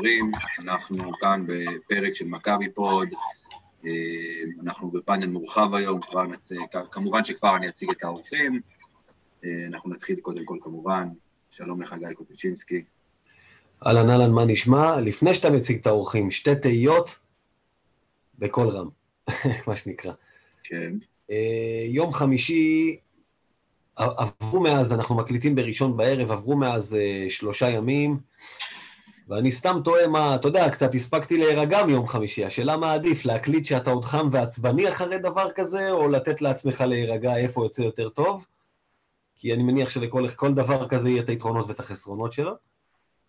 חברים, אנחנו כאן בפרק של מכבי פוד, אה, אנחנו בפאנל מורחב היום, כבר נצ... כמובן שכבר אני אציג את האורחים, אה, אנחנו נתחיל קודם כל כמובן, שלום לך גיא קופיצ'ינסקי. אהלן אהלן, מה נשמע? לפני שאתה מציג את האורחים, שתי תהיות בקול רם, מה שנקרא. כן. אה, יום חמישי, עברו מאז, אנחנו מקליטים בראשון בערב, עברו מאז שלושה ימים. ואני סתם תוהה מה, אתה יודע, קצת הספקתי להירגע מיום חמישי. השאלה מה עדיף, להקליט שאתה עוד חם ועצבני אחרי דבר כזה, או לתת לעצמך להירגע איפה יוצא יותר טוב? כי אני מניח שלכל דבר כזה יהיה את היתרונות ואת החסרונות שלו.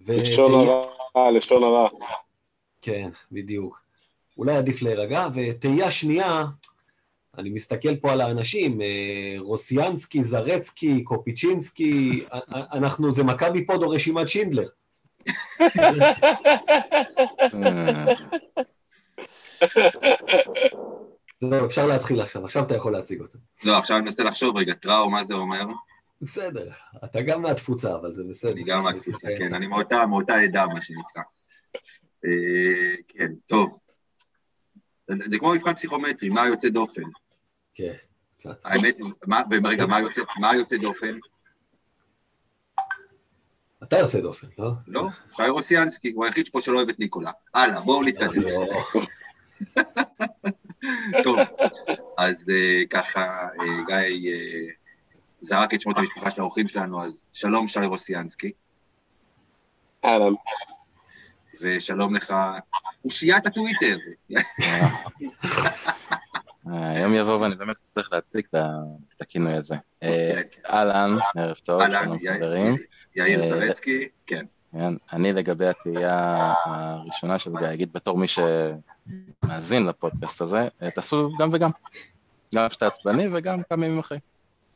לשון הרע, לשון הרע. כן, בדיוק. אולי עדיף להירגע. ותהייה שנייה, אני מסתכל פה על האנשים, אה, רוסיאנסקי, זרצקי, קופיצ'ינסקי, אנחנו, זה מכבי פוד או רשימת שינדלר. זהו, אפשר להתחיל עכשיו, עכשיו אתה יכול להציג אותו. לא, עכשיו אני מנסה לחשוב רגע, טראו, מה זה אומר? בסדר, אתה גם מהתפוצה, אבל זה בסדר. אני גם מהתפוצה, כן, אני מאותה עדה, מה שנקרא. אה, כן, טוב. זה כמו מבחן פסיכומטרי, מה יוצא דופן? כן, קצת. האמת, רגע, מה יוצא דופן? אתה יוצא דופן, לא? לא, שי רוסיאנסקי, הוא היחיד פה שלא אוהב את ניקולה. הלאה, בואו נתקדם. לא. טוב, אז אה, ככה, אה, גיא אה, זרק את שמות המשפחה של האורחים שלנו, אז שלום שי רוסיאנסקי. אהלן. ושלום לך, אושיית הטוויטר. היום יבוא ואני באמת צריך להצדיק את הכינוי הזה. אוקיי. אהלן, ערב טוב, שלום חברים. יאיר זרצקי, כן. כן. אני לגבי התהייה הראשונה של גיא, אגיד בתור מי שמאזין לפודקאסט הזה, תעשו גם וגם. גם כשאתה עצבני וגם כמה ימים אחרי.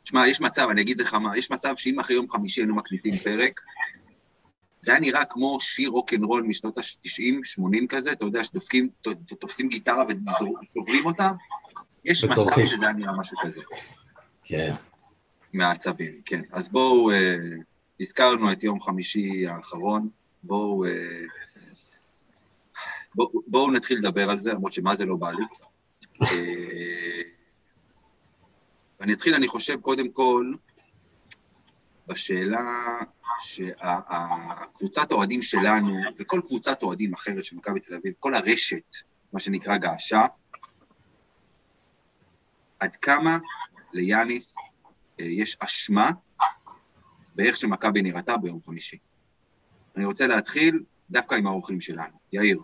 תשמע, יש מצב, אני אגיד לך מה, יש מצב שאם אחרי יום חמישי היינו מקליטים פרק, זה היה נראה כמו שיר רוקנרול משנות ה-90, 80 כזה, אתה יודע, שתופסים גיטרה ודוברים אותה, יש מצב שזה היה נראה משהו כזה. כן. מהעצבים, כן. אז בואו, אה, הזכרנו את יום חמישי האחרון, בואו אה, בוא, בוא נתחיל לדבר על זה, למרות שמה זה לא בא לי. אה, ואני אתחיל, אני חושב, קודם כל, בשאלה שהקבוצת האוהדים שלנו, וכל קבוצת אוהדים אחרת של מכבי תל אביב, כל הרשת, מה שנקרא געשה, עד כמה ליאניס אה, יש אשמה באיך שמכבי נראתה ביום חמישי. אני רוצה להתחיל דווקא עם האורחים שלנו. יאיר.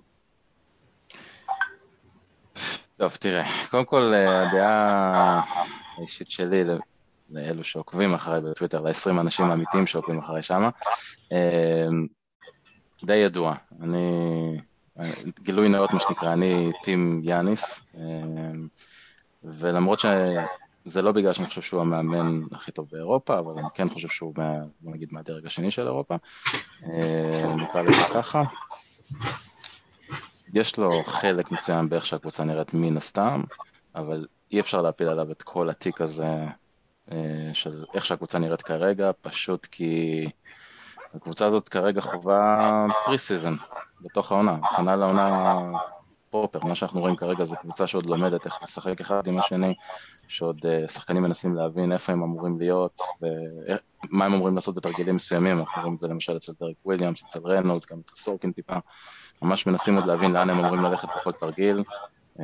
טוב, תראה, קודם כל אה, הדעה האישית שלי לאלו שעוקבים אחריי בטוויטר, ל-20 האנשים האמיתיים שעוקבים אחריי שמה, אה, די ידוע. אני, גילוי נאות מה שנקרא, אני טים יאניס, ולמרות שזה לא בגלל שאני חושב שהוא המאמן הכי טוב באירופה, אבל אני כן חושב שהוא, מה, בוא נגיד, מהדרג השני של אירופה, אה, נקרא לזה ככה. יש לו חלק מסוים באיך שהקבוצה נראית מן הסתם, אבל אי אפשר להפיל עליו את כל התיק הזה אה, של איך שהקבוצה נראית כרגע, פשוט כי הקבוצה הזאת כרגע חווה preseason בתוך העונה, הכנה לעונה proper, מה שאנחנו רואים כרגע זה קבוצה שעוד לומדת איך לשחק אחד עם השני, שעוד אה, שחקנים מנסים להבין איפה הם אמורים להיות, ומה הם אמורים לעשות בתרגילים מסוימים, אנחנו רואים את זה למשל אצל דרק וויליאמס, אצל רנולדס, גם אצל סורקין טיפה, ממש מנסים עוד להבין לאן הם אמורים ללכת בכל תרגיל. Um,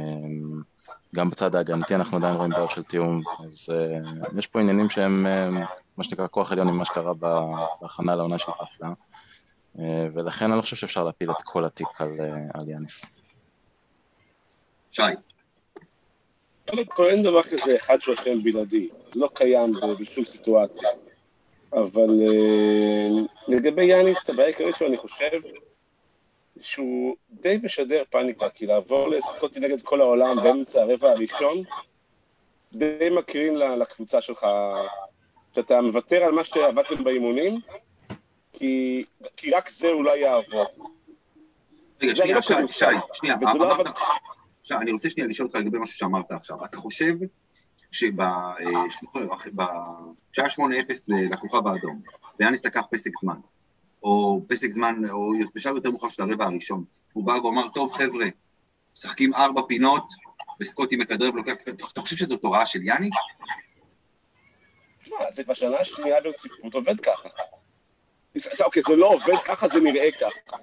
גם בצד ההגנתי אנחנו עדיין רואים בעיות של תיאום, אז uh, יש פה עניינים שהם uh, מה שנקרא כוח עליון עם מה שקרה בהכנה לעונה פאפלה, uh, ולכן אני לא חושב שאפשר להפיל את כל התיק על, uh, על יאניס. שי. קודם כל אין דבר כזה אחד אכן בלעדי, זה לא קיים בשום סיטואציה. אבל uh, לגבי יאניס, הבעיה העיקרית שלו, אני חושב, שהוא די משדר פאניקה, כי לעבור לסקוטי נגד כל העולם באמצע הרבע הראשון, די מקרין לקבוצה שלך, שאתה מוותר על מה שעבדתם באימונים, כי, כי רק זה אולי יעבור. רגע, שנייה, לא שי, שי, שנייה, לא אמרת... עכשיו, אני רוצה שנייה לשאול אותך לגבי משהו שאמרת עכשיו. אתה חושב שבשעה 8-0 לכוכב האדום, ויאניס לקח פסק זמן, או פסק זמן, או בשלב יותר מאוחר של הרבע הראשון. הוא בא ואומר, טוב חבר'ה, משחקים ארבע פינות, וסקוטי מכדרר ולוקח, אתה חושב שזאת הוראה של יאניס? תשמע, זה כבר שנה שנייה ברציפות עובד ככה. אוקיי, זה לא עובד ככה, זה נראה ככה.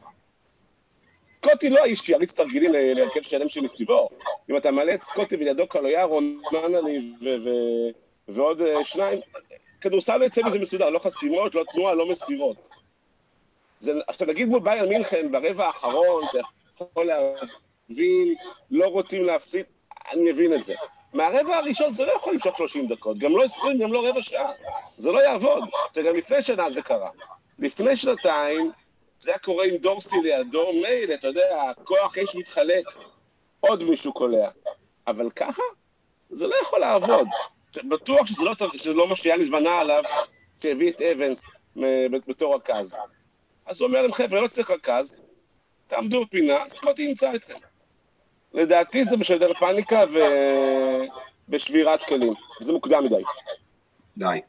סקוטי לא האיש שיריץ תרגילים להרכב שלם שמסביבו. אם אתה מעלה את סקוטי ולידו קלויארו, מנלי ועוד אה, שניים, כדורסל לא יוצא מזה מסודר, לא חסימות, לא תנועה, לא מסירות. עכשיו נגיד מול בייר מינכן ברבע האחרון, אתה יכול להבין, לא רוצים להפסיד, אני מבין את זה. מהרבע הראשון זה לא יכול למשוך 30 דקות, גם לא 20, גם לא רבע שעה. זה לא יעבוד. וגם לפני שנה זה קרה. לפני שנתיים, זה היה קורה עם דורסטי לידו, מילא, אתה יודע, הכוח אש מתחלק, עוד מישהו קולע. אבל ככה? זה לא יכול לעבוד. בטוח שזה לא, שזה לא מה שיאניס בנה עליו, שהביא את אבנס בתור רכז. אז הוא אומר להם, חבר'ה, לא צריך רכז, תעמדו בפינה, סקוטי ימצא אתכם. לדעתי זה משדר פאניקה ו... ושבירת כלים, זה מוקדם מדי. די.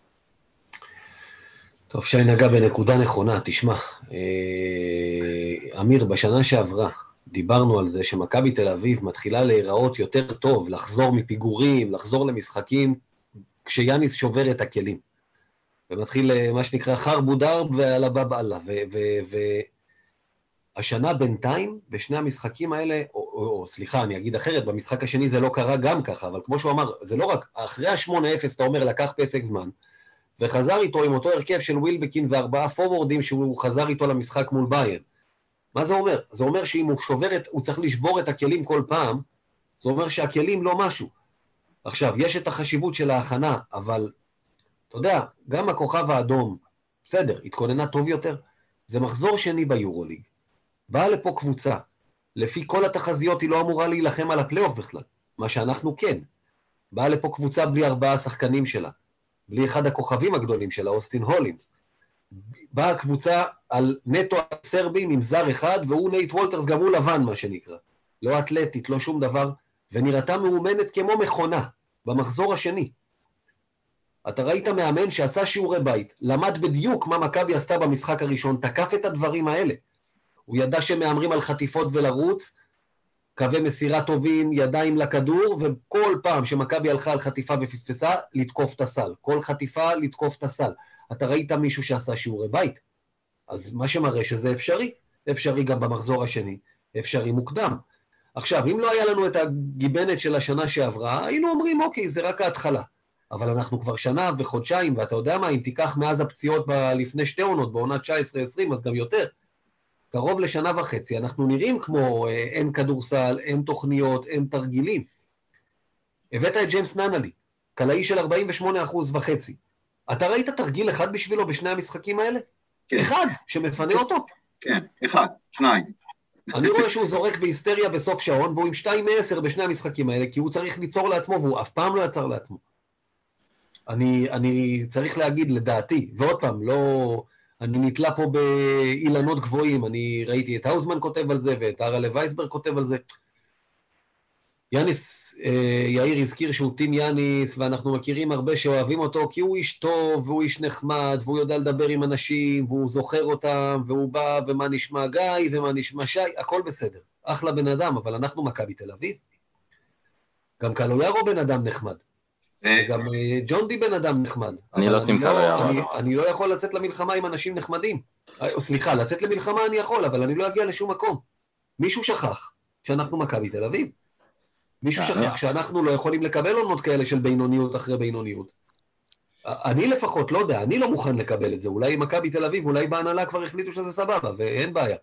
טוב, שי נגע בנקודה נכונה, תשמע. אה, אמיר, בשנה שעברה דיברנו על זה שמכבי תל אביב מתחילה להיראות יותר טוב, לחזור מפיגורים, לחזור למשחקים, כשיאניס שובר את הכלים. ומתחיל אה, מה שנקרא חרבו דרב ועלה בבאללה. והשנה בינתיים, בשני המשחקים האלה, או, או, או סליחה, אני אגיד אחרת, במשחק השני זה לא קרה גם ככה, אבל כמו שהוא אמר, זה לא רק, אחרי ה-8-0 אתה אומר, לקח פסק זמן, וחזר איתו עם אותו הרכב של ווילבקין וארבעה פורוורדים שהוא חזר איתו למשחק מול ביין. מה זה אומר? זה אומר שאם הוא שובר את, הוא צריך לשבור את הכלים כל פעם, זה אומר שהכלים לא משהו. עכשיו, יש את החשיבות של ההכנה, אבל אתה יודע, גם הכוכב האדום, בסדר, התכוננה טוב יותר, זה מחזור שני ביורוליג. באה לפה קבוצה, לפי כל התחזיות היא לא אמורה להילחם על הפלייאוף בכלל, מה שאנחנו כן. באה לפה קבוצה בלי ארבעה שחקנים שלה, בלי אחד הכוכבים הגדולים שלה, אוסטין הולינס. באה קבוצה על נטו סרבים עם זר אחד, והוא נייט וולטרס, גם הוא לבן, מה שנקרא. לא אתלטית, לא שום דבר, ונראתה מאומנת כמו מכונה, במחזור השני. אתה ראית מאמן שעשה שיעורי בית, למד בדיוק מה מכבי עשתה במשחק הראשון, תקף את הדברים האלה. הוא ידע שמהמרים על חטיפות ולרוץ, קווי מסירה טובים, ידיים לכדור, וכל פעם שמכבי הלכה על חטיפה ופספסה, לתקוף את הסל. כל חטיפה, לתקוף את הסל. אתה ראית מישהו שעשה שיעורי בית. אז מה שמראה שזה אפשרי. אפשרי גם במחזור השני, אפשרי מוקדם. עכשיו, אם לא היה לנו את הגיבנת של השנה שעברה, היינו אומרים, אוקיי, זה רק ההתחלה. אבל אנחנו כבר שנה וחודשיים, ואתה יודע מה, אם תיקח מאז הפציעות ב- לפני שתי עונות, בעונה 19-20, אז גם יותר. קרוב לשנה וחצי, אנחנו נראים כמו אה, אין כדורסל, אין תוכניות, אין תרגילים. הבאת את ג'יימס ננלי, קלעי של 48 אחוז וחצי. אתה ראית תרגיל אחד בשבילו בשני המשחקים האלה? כן. אחד, שמפנה אותו? כן, אחד, שניים. אני רואה שהוא זורק בהיסטריה בסוף שעון, והוא עם 2 מ-10 בשני המשחקים האלה, כי הוא צריך ליצור לעצמו, והוא אף פעם לא יצר לעצמו. אני, אני צריך להגיד, לדעתי, ועוד פעם, לא... אני נתלה פה באילנות גבוהים, אני ראיתי את האוזמן כותב על זה, ואת אראלה וייסברג כותב על זה. יאניס, אה, יאיר הזכיר שהוא טים יאניס, ואנחנו מכירים הרבה שאוהבים אותו, כי הוא איש טוב, והוא איש נחמד, והוא יודע לדבר עם אנשים, והוא זוכר אותם, והוא בא, ומה נשמע גיא, ומה נשמע שי, הכל בסדר. אחלה בן אדם, אבל אנחנו מכבי תל אביב. גם קלויארו בן אדם נחמד. וגם אה, ג'ון די בן אדם נחמד. אני לא טים קלויארו. אני, אני לא יכול לצאת למלחמה עם אנשים נחמדים. אה, סליחה, לצאת למלחמה אני יכול, אבל אני לא אגיע לשום מקום. מישהו שכח שאנחנו מכבי תל אביב. מישהו אה, שכח. שאנחנו לא יכולים לקבל עונות כאלה של בינוניות אחרי בינוניות. אני לפחות, לא יודע, אני לא מוכן לקבל את זה. אולי מכבי תל אביב, אולי בהנהלה כבר החליטו שזה סבבה, ואין בעיה.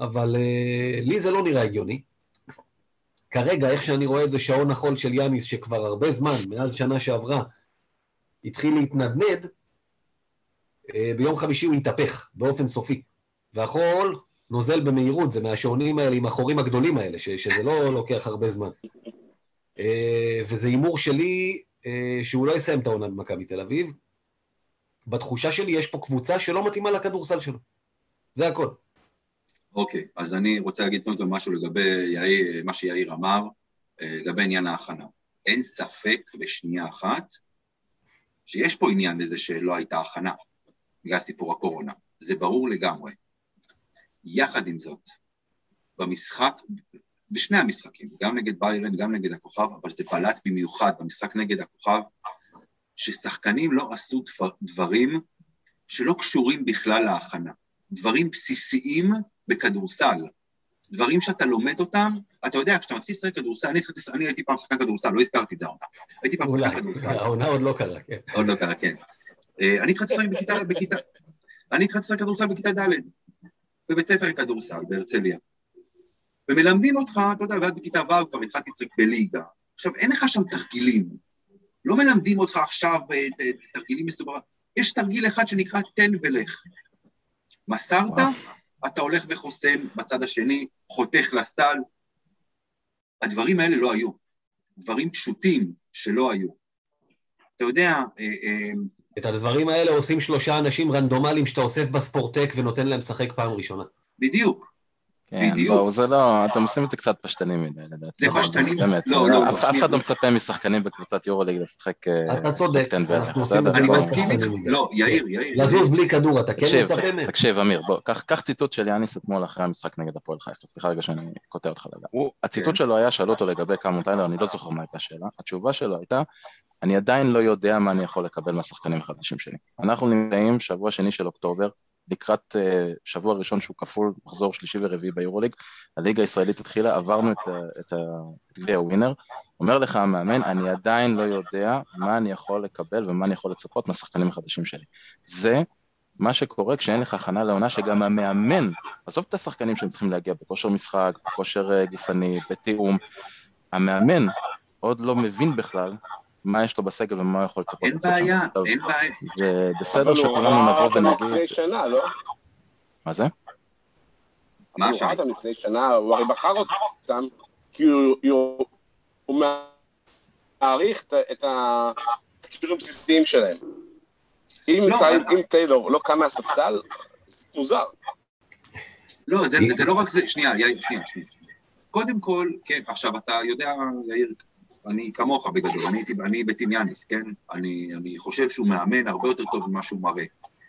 אבל לי זה לא נראה הגיוני. כרגע, איך שאני רואה את זה, שעון החול של יאניס, שכבר הרבה זמן, מאז שנה שעברה, התחיל להתנדנד, אה, ביום חמישי הוא התהפך באופן סופי. והחול נוזל במהירות, זה מהשעונים האלה עם החורים הגדולים האלה, ש, שזה לא לוקח הרבה זמן. אה, וזה הימור שלי אה, שהוא לא יסיים את העונה במכבי תל אביב. בתחושה שלי יש פה קבוצה שלא מתאימה לכדורסל שלו. זה הכל. אוקיי, אז אני רוצה להגיד קודם כל משהו לגבי יאיר, מה שיאיר אמר, אה, לגבי עניין ההכנה. אין ספק בשנייה אחת שיש פה עניין לזה שלא הייתה הכנה, בגלל סיפור הקורונה. זה ברור לגמרי. יחד עם זאת, במשחק, בשני המשחקים, גם נגד ביירן, גם נגד הכוכב, אבל זה בלט במיוחד במשחק נגד הכוכב, ששחקנים לא עשו דברים שלא קשורים בכלל להכנה. דברים בסיסיים בכדורסל. דברים שאתה לומד אותם, אתה יודע, כשאתה מתחיל לשחק כדורסל, אני, אני הייתי פעם שחקן כדורסל, לא הזכרתי את זה העונה. הייתי פעם שחקן כדורסל. העונה עוד לא קרה, כן. עוד לא קרה, כן. אה, אני התחלתי לשחק בכיתה, בכיתה, אני התחלתי לשחק כדורסל בכיתה ד', בבית ספר כדורסל בהרצליה. ומלמדים אותך, אתה יודע, ואז בכיתה ו' כבר התחלתי לשחק בליגה. עכשיו, אין לך שם תרגילים. לא מלמדים אותך עכשיו אה, תרגילים מסוברים. יש תרגיל אחד שנקרא תן ולך. מסרת, אתה הולך וחוסם בצד השני, חותך לסל. הדברים האלה לא היו. דברים פשוטים שלא היו. אתה יודע... אה, אה, את הדברים האלה עושים שלושה אנשים רנדומליים שאתה אוסף בספורטק ונותן להם לשחק פעם ראשונה. בדיוק. כן, בדיוק. בואו, זה לא, אתם עושים את זה קצת פשטני מדי, לדעתי. זה פשטני, באמת. לא, לא, אף אחד לא מצפה משחקנים בקבוצת יורוליג לשחק... אה, אתה צודק, אנחנו עושים את זה. אני מסכים איתך, לא, יאיר, יאיר. לזוז בלי כדור, אתה כן מצפה מהם. תקשיב, אמיר, בוא, קח ציטוט של יאניס אתמול אחרי המשחק נגד הפועל חיפה, סליחה רגע שאני קוטע אותך רגע. הציטוט כן. שלו היה, שאלו אותו לגבי כמה טיילר, אני לא זוכר מה הייתה השאלה, התשובה שלו הייתה, אני עדיין לא יודע מה אני יכול לקבל מהשחקנים החדשים שלי. אנחנו נמצאים שבוע שני של אוקטובר, לקראת uh, שבוע ראשון שהוא כפול, מחזור שלישי ורביעי ביורוליג, הליגה הישראלית התחילה, עברנו את, את, את גביע הווינר, אומר לך המאמן, אני עדיין לא יודע מה אני יכול לקבל ומה אני יכול לצפות מהשחקנים החדשים שלי. זה מה שקורה כשאין לך הכנה לעונה שגם המאמן, עזוב את השחקנים שהם צריכים להגיע בכושר משחק, בכושר uh, גופני, בתיאום, המאמן עוד לא מבין בכלל מה יש לו בסגל ומה הוא יכול לצפות. אין בעיה, אין בעיה. זה בסדר שכולנו נבוא ונגיד... לפני שנה, לא? מה זה? מה הוא ראה אותם לפני שנה, הוא הרי בחר אותם, כי הוא מעריך את הקישורים הבסיסיים שלהם. אם לא, טיילור לא קם מהספסל, זה מוזר. לא, זה לא רק זה, שנייה, יאיר, שנייה, שנייה. קודם כל, כן, עכשיו אתה יודע, יאיר, אני כמוך בגדול, אני, אני ב team יאניס, כן? אני, אני חושב שהוא מאמן הרבה יותר טוב ממה שהוא מראה,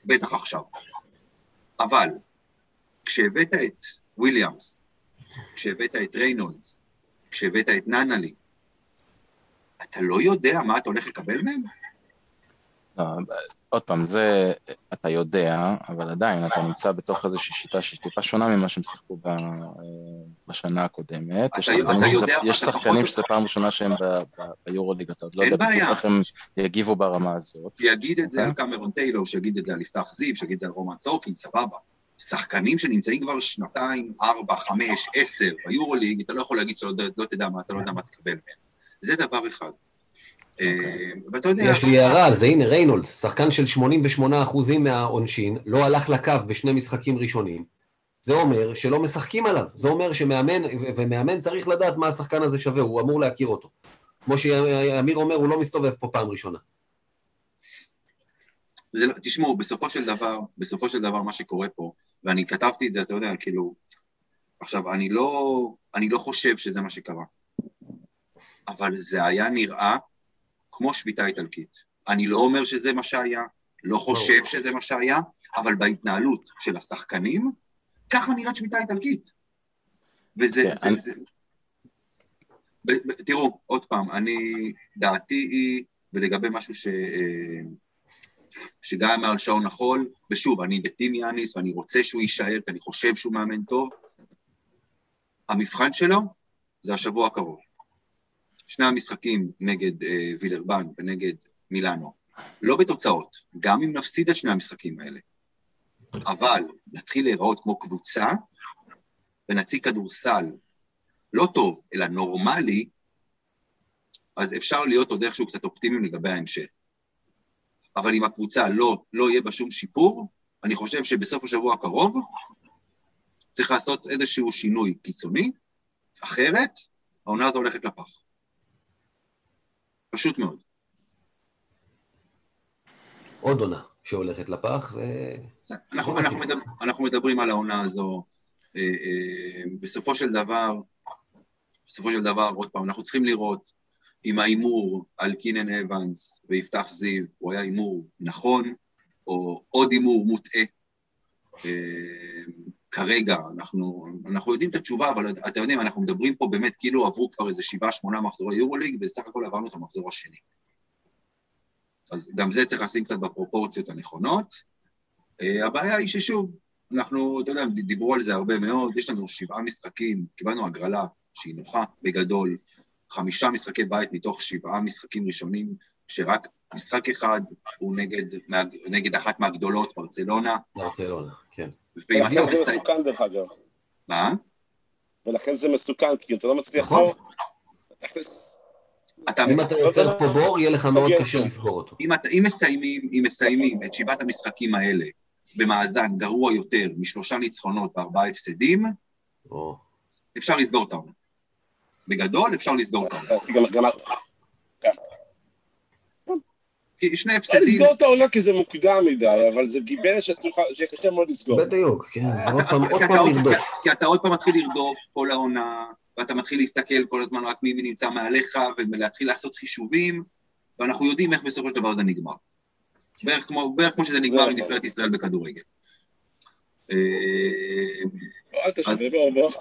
בטח עכשיו. אבל כשהבאת את וויליאמס, כשהבאת את ריינולדס, כשהבאת את ננלי, אתה לא יודע מה אתה הולך לקבל מהם? לא, עוד פעם, זה אתה יודע, אבל עדיין אתה נמצא בתוך איזושהי שיטה שהיא טיפה שונה ממה שהם שיחקו בשנה הקודמת. יש שחקנים, שזה, יש שחקנים שזה פעם ראשונה שהם ביורוליג, אתה עוד לא יודע איך הם יגיבו ברמה הזאת. שיגיד את זה על קמרון טיילור, שיגיד את זה על יפתח זיו, שיגיד את זה על רומן סורקין, סבבה. שחקנים שנמצאים כבר שנתיים, ארבע, חמש, עשר ביורוליג, אתה לא יכול להגיד שאתה לא, לא תדע מה, אתה לא יודע מה תקבל מהם. זה דבר אחד. אה, ואתה יודע... יש לי הערה על זה, הנה ריינולדס, שחקן של 88% מהעונשין, לא הלך לקו בשני משחקים ראשונים. זה אומר שלא משחקים עליו, זה אומר שמאמן, ומאמן צריך לדעת מה השחקן הזה שווה, הוא אמור להכיר אותו. כמו שאמיר אומר, הוא לא מסתובב פה פעם ראשונה. זה, לא, תשמעו, בסופו של דבר, בסופו של דבר מה שקורה פה, ואני כתבתי את זה, אתה יודע, כאילו, עכשיו, אני לא, אני לא חושב שזה מה שקרה, אבל זה היה נראה כמו שביתה איטלקית. אני לא אומר שזה מה שהיה, לא חושב שזה מה שהיה, אבל בהתנהלות של השחקנים, ככה נראית שביתה איטלקית. וזה, זה, אני... זה... ב, ב, תראו, עוד פעם, אני, דעתי היא, ולגבי משהו ש... אה, שגם אמר על שעון החול, ושוב, אני בטים יאניס ואני רוצה שהוא יישאר, כי אני חושב שהוא מאמן טוב, המבחן שלו זה השבוע הקרוב. שני המשחקים נגד אה, וילרבן ונגד מילאנו, לא בתוצאות, גם אם נפסיד את שני המשחקים האלה, אבל נתחיל להיראות כמו קבוצה ונציג כדורסל לא טוב, אלא נורמלי, אז אפשר להיות עוד איכשהו קצת אופטימיים לגבי ההמשך. אבל אם הקבוצה לא, לא יהיה בה שום שיפור, אני חושב שבסוף השבוע הקרוב צריך לעשות איזשהו שינוי קיצוני, אחרת העונה הזו הולכת לפח. פשוט מאוד. עוד עונה שהולכת לפח, ו... אנחנו, אנחנו, מדבר, אנחנו מדברים על העונה הזו. אה, אה, בסופו של דבר, בסופו של דבר, עוד פעם, אנחנו צריכים לראות אם ההימור על קינן אבנס ויפתח זיו הוא היה הימור נכון, או עוד הימור מוטעה. אה, כרגע, אנחנו, אנחנו יודעים את התשובה, אבל אתם יודעים, אנחנו מדברים פה באמת כאילו עברו כבר איזה שבעה, שמונה מחזורי יורוליג, ובסך הכל עברנו את המחזור השני. אז גם זה צריך לשים קצת בפרופורציות הנכונות. אה, הבעיה היא ששוב, אנחנו, אתה יודע, דיברו על זה הרבה מאוד, יש לנו שבעה משחקים, קיבלנו הגרלה שהיא נוחה בגדול, חמישה משחקי בית מתוך שבעה משחקים ראשונים, שרק משחק אחד הוא נגד, נגד אחת מהגדולות, ברצלונה. ברצלונה, כן. ואם אתה מסתכל... זה מסוכן דרך אגב. מה? ולכן זה מסוכן, כי אתה לא מצליח נכון. אתה... אם אתה יוצר פה בור, יהיה לך מאוד קשה לסגור אותו. אם מסיימים, אם מסיימים את שבעת המשחקים האלה במאזן גרוע יותר משלושה ניצחונות וארבעה הפסדים, אפשר לסגור את העונה. בגדול אפשר לסגור את העונה. שני הפסדים... לסגור את העונה כי זה מוקדם מדי, אבל זה גיבן שקשה מאוד לסגור. בדיוק, כן. עוד פעם לרדוף. כי אתה עוד פעם מתחיל לרדוף כל העונה, ואתה מתחיל להסתכל כל הזמן רק מי נמצא מעליך, ולהתחיל לעשות חישובים, ואנחנו יודעים איך בסופו של דבר זה נגמר. בערך כמו, בערך כמו שזה נגמר עם נבחרת ישראל בכדורגל. אה, אל תשווה, בוא, בוא,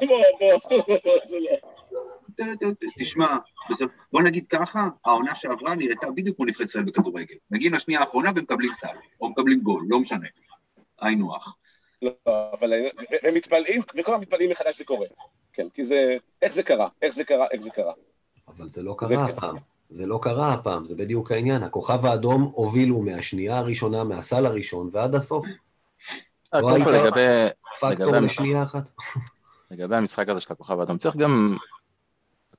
בוא, בוא, זה לא... תשמע, בוא נגיד ככה, העונה שעברה נראתה בדיוק כמו נבחרת ישראל בכדורגל. מגיעים לשנייה האחרונה ומקבלים סל, או מקבלים גול, לא משנה. היינו הך. לא, אבל הם מתפלאים, וכל המתפלאים מחדש זה קורה. כן, כי זה, איך זה קרה, איך זה קרה, איך זה קרה. אבל זה לא קרה הפעם. זה לא קרה הפעם, זה בדיוק העניין. הכוכב האדום הובילו מהשנייה הראשונה, מהסל הראשון ועד הסוף. אה, לא הייתה פקטור לשנייה אחת. לגבי המשחק הזה של הכוכב האדום, צריך גם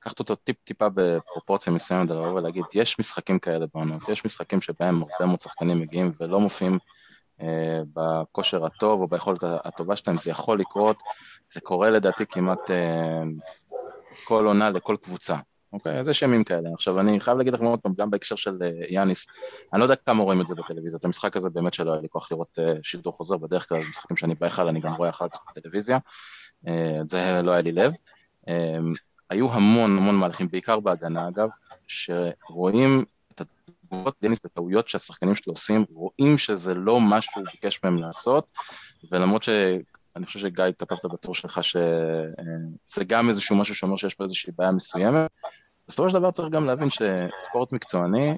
לקחת אותו טיפ-טיפה בפרופורציה מסוימת, לבוא ולהגיד, יש משחקים כאלה בעונות, יש משחקים שבהם הרבה מאוד שחקנים מגיעים ולא מופיעים אה, בכושר הטוב או ביכולת הטובה שלהם, זה יכול לקרות, זה קורה לדעתי כמעט אה, כל עונה לכל קבוצה. אוקיי? אז יש ימים כאלה. עכשיו, אני חייב להגיד לכם עוד פעם, גם בהקשר של אה, יאניס, אני לא יודע כמה רואים את זה בטלוויזיה, את המשחק הזה באמת שלא היה לי כוח לראות אה, שידור חוזר, בדרך כלל משחקים שאני בהיכל אני גם רואה אחר כך בטלוויזיה, את זה לא היה לי לב. היו המון המון מהלכים, בעיקר בהגנה אגב, שרואים את התגובות יאניס וטעויות שהשחקנים שלו עושים, רואים שזה לא מה שהוא ביקש מהם לעשות, ולמרות ש... אני חושב שגיא כתבת בטור שלך שזה גם איזשהו משהו שאומר שיש פה איזושהי בעיה מסוימת, בסופו של דבר צריך גם להבין שספורט מקצועני,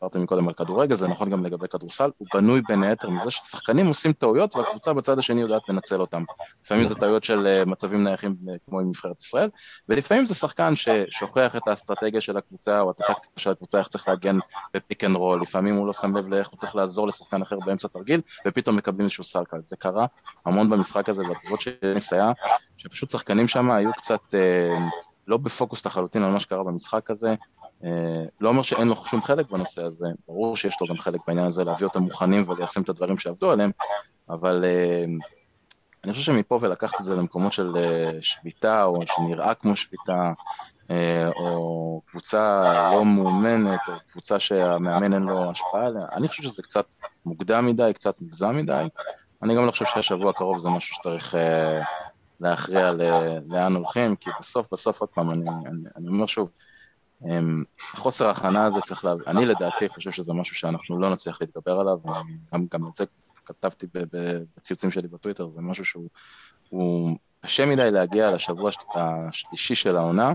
דיברתם מקודם על כדורגל, זה נכון גם לגבי כדורסל, הוא בנוי בין היתר מזה ששחקנים עושים טעויות והקבוצה בצד השני יודעת לנצל אותם. לפעמים זה טעויות של אה, מצבים נייחים אה, כמו עם נבחרת ישראל, ולפעמים זה שחקן ששוכח את האסטרטגיה של הקבוצה או את הטקטיקה של הקבוצה, איך צריך להגן ב pick and roll, לפעמים הוא לא שם לב לאיך הוא צריך לעזור לשחקן אחר באמצע תרגיל, ופתאום מקבלים איזשהו סל קל. זה קרה המון במשחק הזה, והתגובות של ניסיה, שפשוט שחקנים שם היו קצת... אה, לא בפוקוס לחלוטין על מה שקרה במשחק הזה, לא אומר שאין לו שום חלק בנושא הזה, ברור שיש לו גם חלק בעניין הזה להביא אותם מוכנים וליישם את הדברים שעבדו עליהם, אבל אה, אני חושב שמפה ולקחת את זה למקומות של אה, שביתה, או שנראה כמו שביתה, או קבוצה לא מאומנת, או קבוצה שהמאמן אין לו השפעה עליה, אני חושב שזה קצת מוקדם מדי, קצת מוגזם מדי. אני גם לא חושב שהשבוע הקרוב זה משהו שצריך להכריע לאן הולכים, כי בסוף, בסוף, עוד פעם, אני, אני, אני אומר שוב, חוסר ההכנה הזה צריך להבין, אני לדעתי חושב שזה משהו שאנחנו לא נצליח להתגבר עליו, גם, גם את זה כתבתי בציוצים שלי בטוויטר, זה משהו שהוא קשה מדי להגיע לשבוע השלישי של העונה,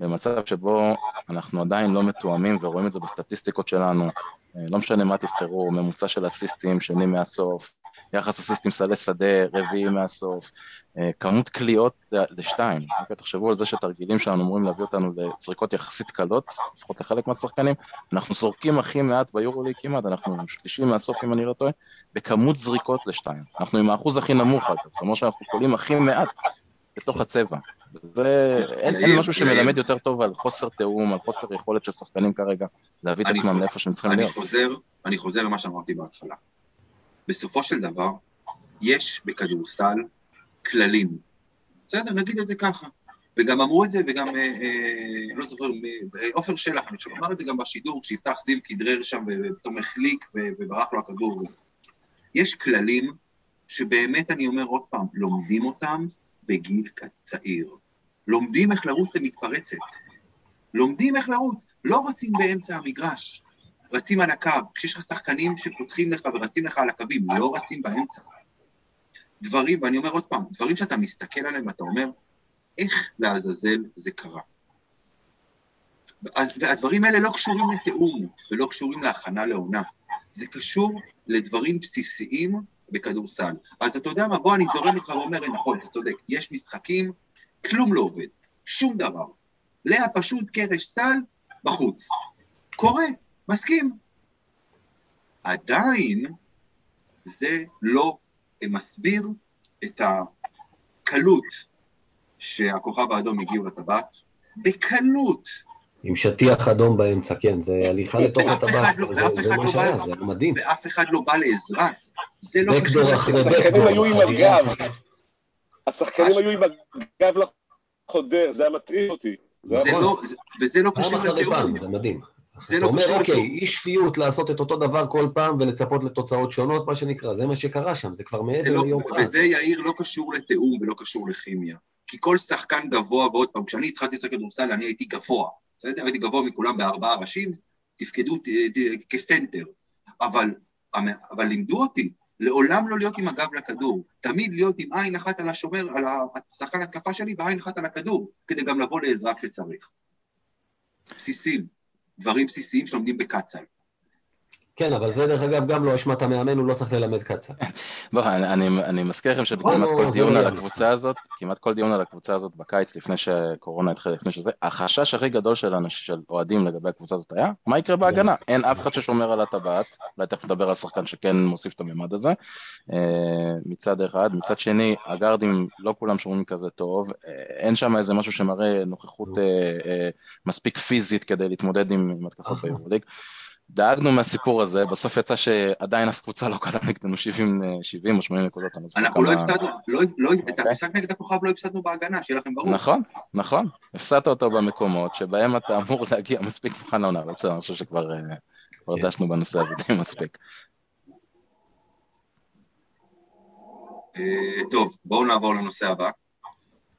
במצב שבו אנחנו עדיין לא מתואמים ורואים את זה בסטטיסטיקות שלנו, לא משנה מה תבחרו, ממוצע של אסיסטים, שני מהסוף, יחס אסיסטים סלי שדה, רביעי מהסוף, אה, כמות קליעות לשתיים. אוקיי, תחשבו על זה שתרגילים שלנו אמורים להביא אותנו לזריקות יחסית קלות, לפחות לחלק מהשחקנים, אנחנו זורקים הכי מעט ביורולי כמעט, אנחנו שלישים מהסוף אם אני לא טועה, בכמות זריקות לשתיים. אנחנו עם האחוז הכי נמוך אגב, זאת אומרת שאנחנו קולים הכי מעט בתוך הצבע. ואין משהו שמלמד יותר טוב על חוסר תיאום, על חוסר יכולת של שחקנים כרגע להביא את עצמם לאיפה שהם צריכים להיות. אני חוזר למה שאמרתי בהתחלה. בסופו של דבר, יש בכדורסל כללים. בסדר, נגיד את זה ככה. וגם אמרו את זה, וגם, אה, אה, לא זוכר, אה, עופר שלח, אני חושב, אמר את זה גם בשידור, כשיפתח זיו כדרר שם ופתאום החליק וברח לו הכדור. יש כללים שבאמת, אני אומר עוד פעם, לומדים אותם בגיל צעיר. לומדים איך לרוץ למתפרצת. לומדים איך לרוץ. לא רצים באמצע המגרש. רצים על הקו, כשיש לך שחקנים שפותחים לך ורצים לך על הקווים, לא רצים באמצע. דברים, ואני אומר עוד פעם, דברים שאתה מסתכל עליהם ואתה אומר, איך לעזאזל זה קרה? אז, והדברים האלה לא קשורים לתיאום ולא קשורים להכנה לעונה. זה קשור לדברים בסיסיים בכדורסל. אז אתה יודע מה, בוא, אני זורם איתך ואומר, נכון, אתה צודק, יש משחקים, כלום לא עובד, שום דבר. לאה פשוט קרש סל בחוץ. קורה, מסכים. עדיין זה לא מסביר את הקלות שהכוכב האדום הגיעו לטבעת, בקלות. עם שטיח אדום באמצע, כן, זה הליכה לתוך ואף הטבעת, לא- זה- מה לא שהיה, זה היה מדהים. ואף אחד לא בא לעזרה. זה לא קשור. השחקנים. היו עם הגב. השחקנים היו עם הגב לחודר, זה היה מטריד אותי. זה היה זה נכון. לא, זה- וזה לא קשור לתיאום. פעם, זה מדהים. זה אתה לא אומר, קשור אוקיי, לתיאום. אי שפיות לעשות את אותו דבר כל פעם ולצפות לתוצאות שונות, מה שנקרא, זה מה שקרה שם, זה כבר מעבר לא- ליום אחד. וזה, יאיר, לא קשור לתיאום ולא קשור לכימיה. כי כל שחקן גבוה, ועוד פעם, כשאני התחלתי לשחק כדורסל, אני הייתי גבוה. בסדר? הייתי גבוה מכולם בארבעה ראשים, תפקדו כסנטר. אבל, אבל לימדו אותי, לעולם לא להיות עם הגב לכדור. תמיד להיות עם עין אחת על השומר, על השחקן התקפה שלי, ועין אחת על הכדור, כדי גם לבוא לעזרה כשצריך. בסיסים. דברים בסיסיים שלומדים בקצ"ל. כן, אבל זה דרך אגב גם לא אשמת המאמן, הוא לא צריך ללמד קצ"ל. בוא, אני, אני, אני מזכיר לכם שכמעט לא, כל דיון לא על יעלה. הקבוצה הזאת, כמעט כל דיון על הקבוצה הזאת בקיץ, לפני שקורונה התחילה, לפני שזה, החשש הכי גדול של של אוהדים לגבי הקבוצה הזאת היה, מה יקרה בהגנה? אין אף אחד ששומר על הטבעת, אולי תכף נדבר על שחקן שכן מוסיף את הממד הזה, אה, מצד אחד, מצד שני, הגארדים לא כולם שומרים כזה טוב, אה, אין שם איזה משהו שמראה נוכחות אה, אה, מספיק פיזית כדי להתמודד עם, עם התקפות נכון. דאגנו מהסיפור הזה, בסוף יצא שעדיין אף קבוצה לא קלה נגדנו 70, אה, 70 או 80 נקודות. לא אנחנו לא הפסדנו, לא, לא, את אוקיי. המשחק נגד הכוכב לא הפסדנו בהגנה, שיהיה לכם ברור. נכון, נכון. הפסדת אותו במקומות שבהם אתה אמור להגיע מספיק מוכן לעונה, אבל בסדר, אני חושב שכבר אה, כן. דשנו בנושא הזה די מספיק. אה, טוב, בואו נעבור לנושא הבא.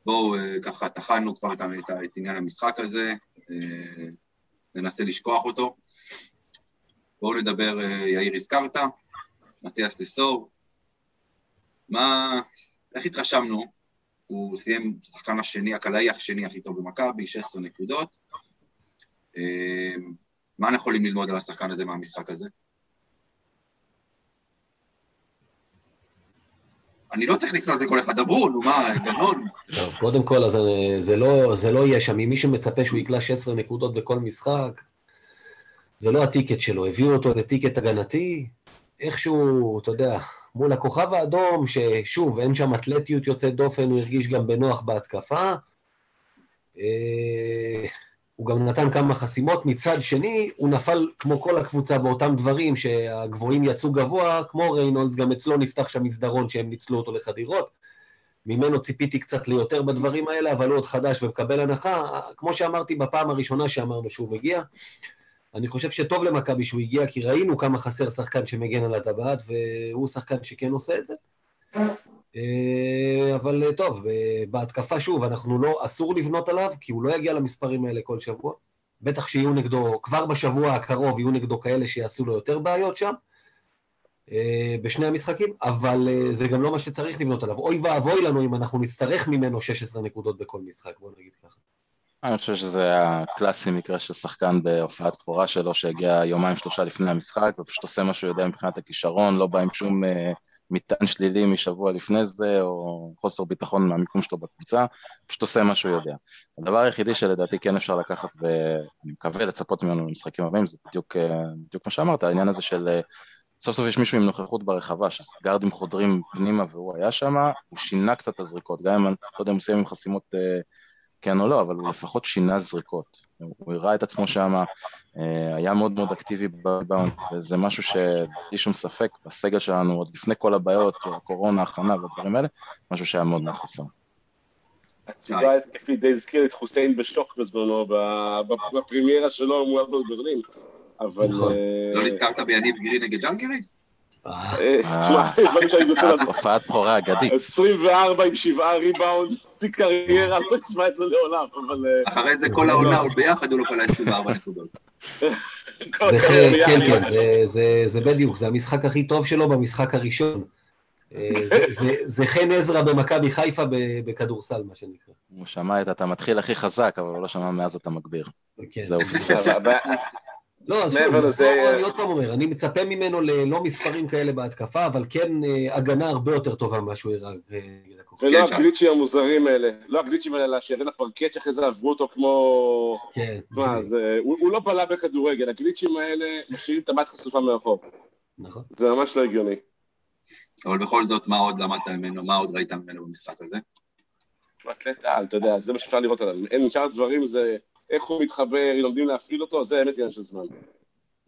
בואו, אה, ככה, טחנו כבר את, את, את עניין המשחק הזה, אה, ננסה לשכוח אותו. בואו נדבר, אה, יאיר הזכרת, מתיאס לסור. מה, איך התרשמנו? הוא סיים שחקן השני, הקלעי השני הכי טוב במכבי, 16 נקודות. אה, מה אנחנו יכולים ללמוד על השחקן הזה מהמשחק הזה? אני לא צריך לפנות לכל אחד, דברו, נו מה, גנון. טוב, קודם כל, אז אה, זה לא, זה לא יהיה שם. אם מי שמצפה שהוא יקלע 16 נקודות בכל משחק, זה לא הטיקט שלו. הביאו אותו לטיקט הגנתי, איכשהו, אתה יודע, מול הכוכב האדום, ששוב, אין שם אתלטיות יוצאת דופן, הוא הרגיש גם בנוח בהתקפה. אה, הוא גם נתן כמה חסימות. מצד שני, הוא נפל כמו כל הקבוצה באותם דברים, שהגבוהים יצאו גבוה, כמו ריינולדס, גם אצלו נפתח שם מסדרון שהם ניצלו אותו לחדירות. ממנו ציפיתי קצת ליותר בדברים האלה, אבל הוא עוד חדש ומקבל הנחה. כמו שאמרתי בפעם הראשונה שאמרנו שהוא מגיע, אני חושב שטוב למכבי שהוא הגיע, כי ראינו כמה חסר שחקן שמגן על הטבעת, והוא שחקן שכן עושה את זה. אה, אבל אה, טוב, אה, בהתקפה שוב, אנחנו לא, אסור לבנות עליו, כי הוא לא יגיע למספרים האלה כל שבוע. בטח שיהיו נגדו, כבר בשבוע הקרוב יהיו נגדו כאלה שיעשו לו יותר בעיות שם. בשני המשחקים, אבל זה גם לא מה שצריך לבנות עליו. אוי ואבוי לנו אם אנחנו נצטרך ממנו 16 נקודות בכל משחק, בוא נגיד ככה. אני חושב שזה הקלאסי מקרה של שחקן בהופעת בכורה שלו שהגיע יומיים שלושה לפני המשחק ופשוט עושה מה שהוא יודע מבחינת הכישרון, לא בא עם שום אה, מטען שלילי משבוע לפני זה או חוסר ביטחון מהמיקום שלו בקבוצה, פשוט עושה מה שהוא יודע. הדבר היחידי שלדעתי כן אפשר לקחת ואני מקווה לצפות ממנו למשחקים הבאים זה בדיוק, אה, בדיוק מה שאמרת, העניין הזה של אה, סוף סוף יש מישהו עם נוכחות ברחבה, שגארדים חודרים פנימה והוא היה שם, הוא שינה קצת את הזריקות, גם אם אני לא יודע אם הוא סיים עם חסימות כן או לא, אבל הוא לפחות שינה זריקות. הוא הראה את עצמו שם, אה, היה מאוד מאוד אקטיבי בריבאונד, וזה משהו שבלי שום ספק, בסגל שלנו, עוד לפני כל הבעיות, הקורונה, הכנה והדברים האלה, משהו שהיה מאוד מאוד חסר. התשובה ההתקפית די הזכיר את חוסיין בשוק בזמנו, בפרימיירה שלו מול ברלין. אבל... נכון. אה, לא נזכרת ביניב גרין נגד ז'לגיריס? אה, אה, תשמע, יש דברים שאני רוצה לדעת. הופעת בכורה אגדית. 24 עם 7 ריבאונד, שיא קריירה, לא אשמע את זה לעולם, אבל... אה, אחרי זה כל העונה עוד ביחד הוא לא קלע 24 נקודות. זה כן, ביחד. כן, זה, בדיוק, זה המשחק הכי טוב שלו במשחק הראשון. אה, זה- חן עזרא במכבי חיפה בכדורסל, מה שנקרא. הוא שמע את אתה מתחיל הכי חזק, אבל הוא לא שמע מאז אתה מגביר. כן. זהו, פספס. לא, אז שוב, לזה- אני עוד פעם אומר, אני מצפה ממנו ללא מספרים כאלה בהתקפה, אבל כן אה, הגנה הרבה יותר טובה ממה שהוא הראה אה, נגד הכוכב. ולא כן. הגליצ'ים המוזרים האלה, לא הגליצ'ים האלה שירד לפרקט שאחרי זה עברו אותו כמו... כן. מה, זה... הוא הוא לא בלע בכדורגל, הגליצ'ים האלה משאירים את הבת חשופה מאחור. נכון. זה ממש לא הגיוני. אבל בכל זאת, מה עוד למדת ממנו, מה עוד ראית ממנו במשחק הזה? אתלט על, אתה יודע, זה מה שאפשר לראות עליו. אין שאר הדברים זה איך הוא מתחבר, לומדים להפעיל אותו, זה באמת עניין של זמן.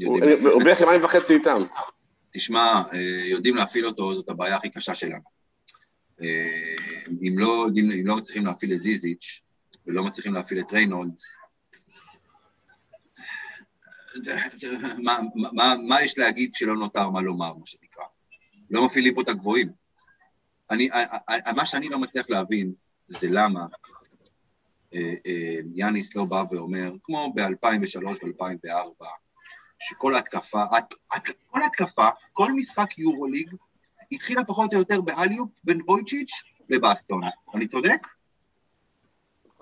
הוא בערך יומיים וחצי איתם. תשמע, אה, יודעים להפעיל אותו, זאת הבעיה הכי קשה שלנו. אה, אם לא, אם לא מצליחים להפעיל את זיזיץ' ולא מצליחים להפעיל את ריינולדס, מה- מה- מה יש להגיד שלא נותר מה לומר, מה שנקרא? לא מפעילים פה את הגבוהים. אני, ה- ה- ה- מה שאני לא מצליח להבין זה למה אה, אה, יאניס לא בא ואומר, כמו ב-2003 ו-2004, שכל התקפה, הת- הת- כל התקפה, כל משחק יורוליג, התחילה פחות או יותר באליופ בין וויצ'יץ' לבאסטון. אני צודק?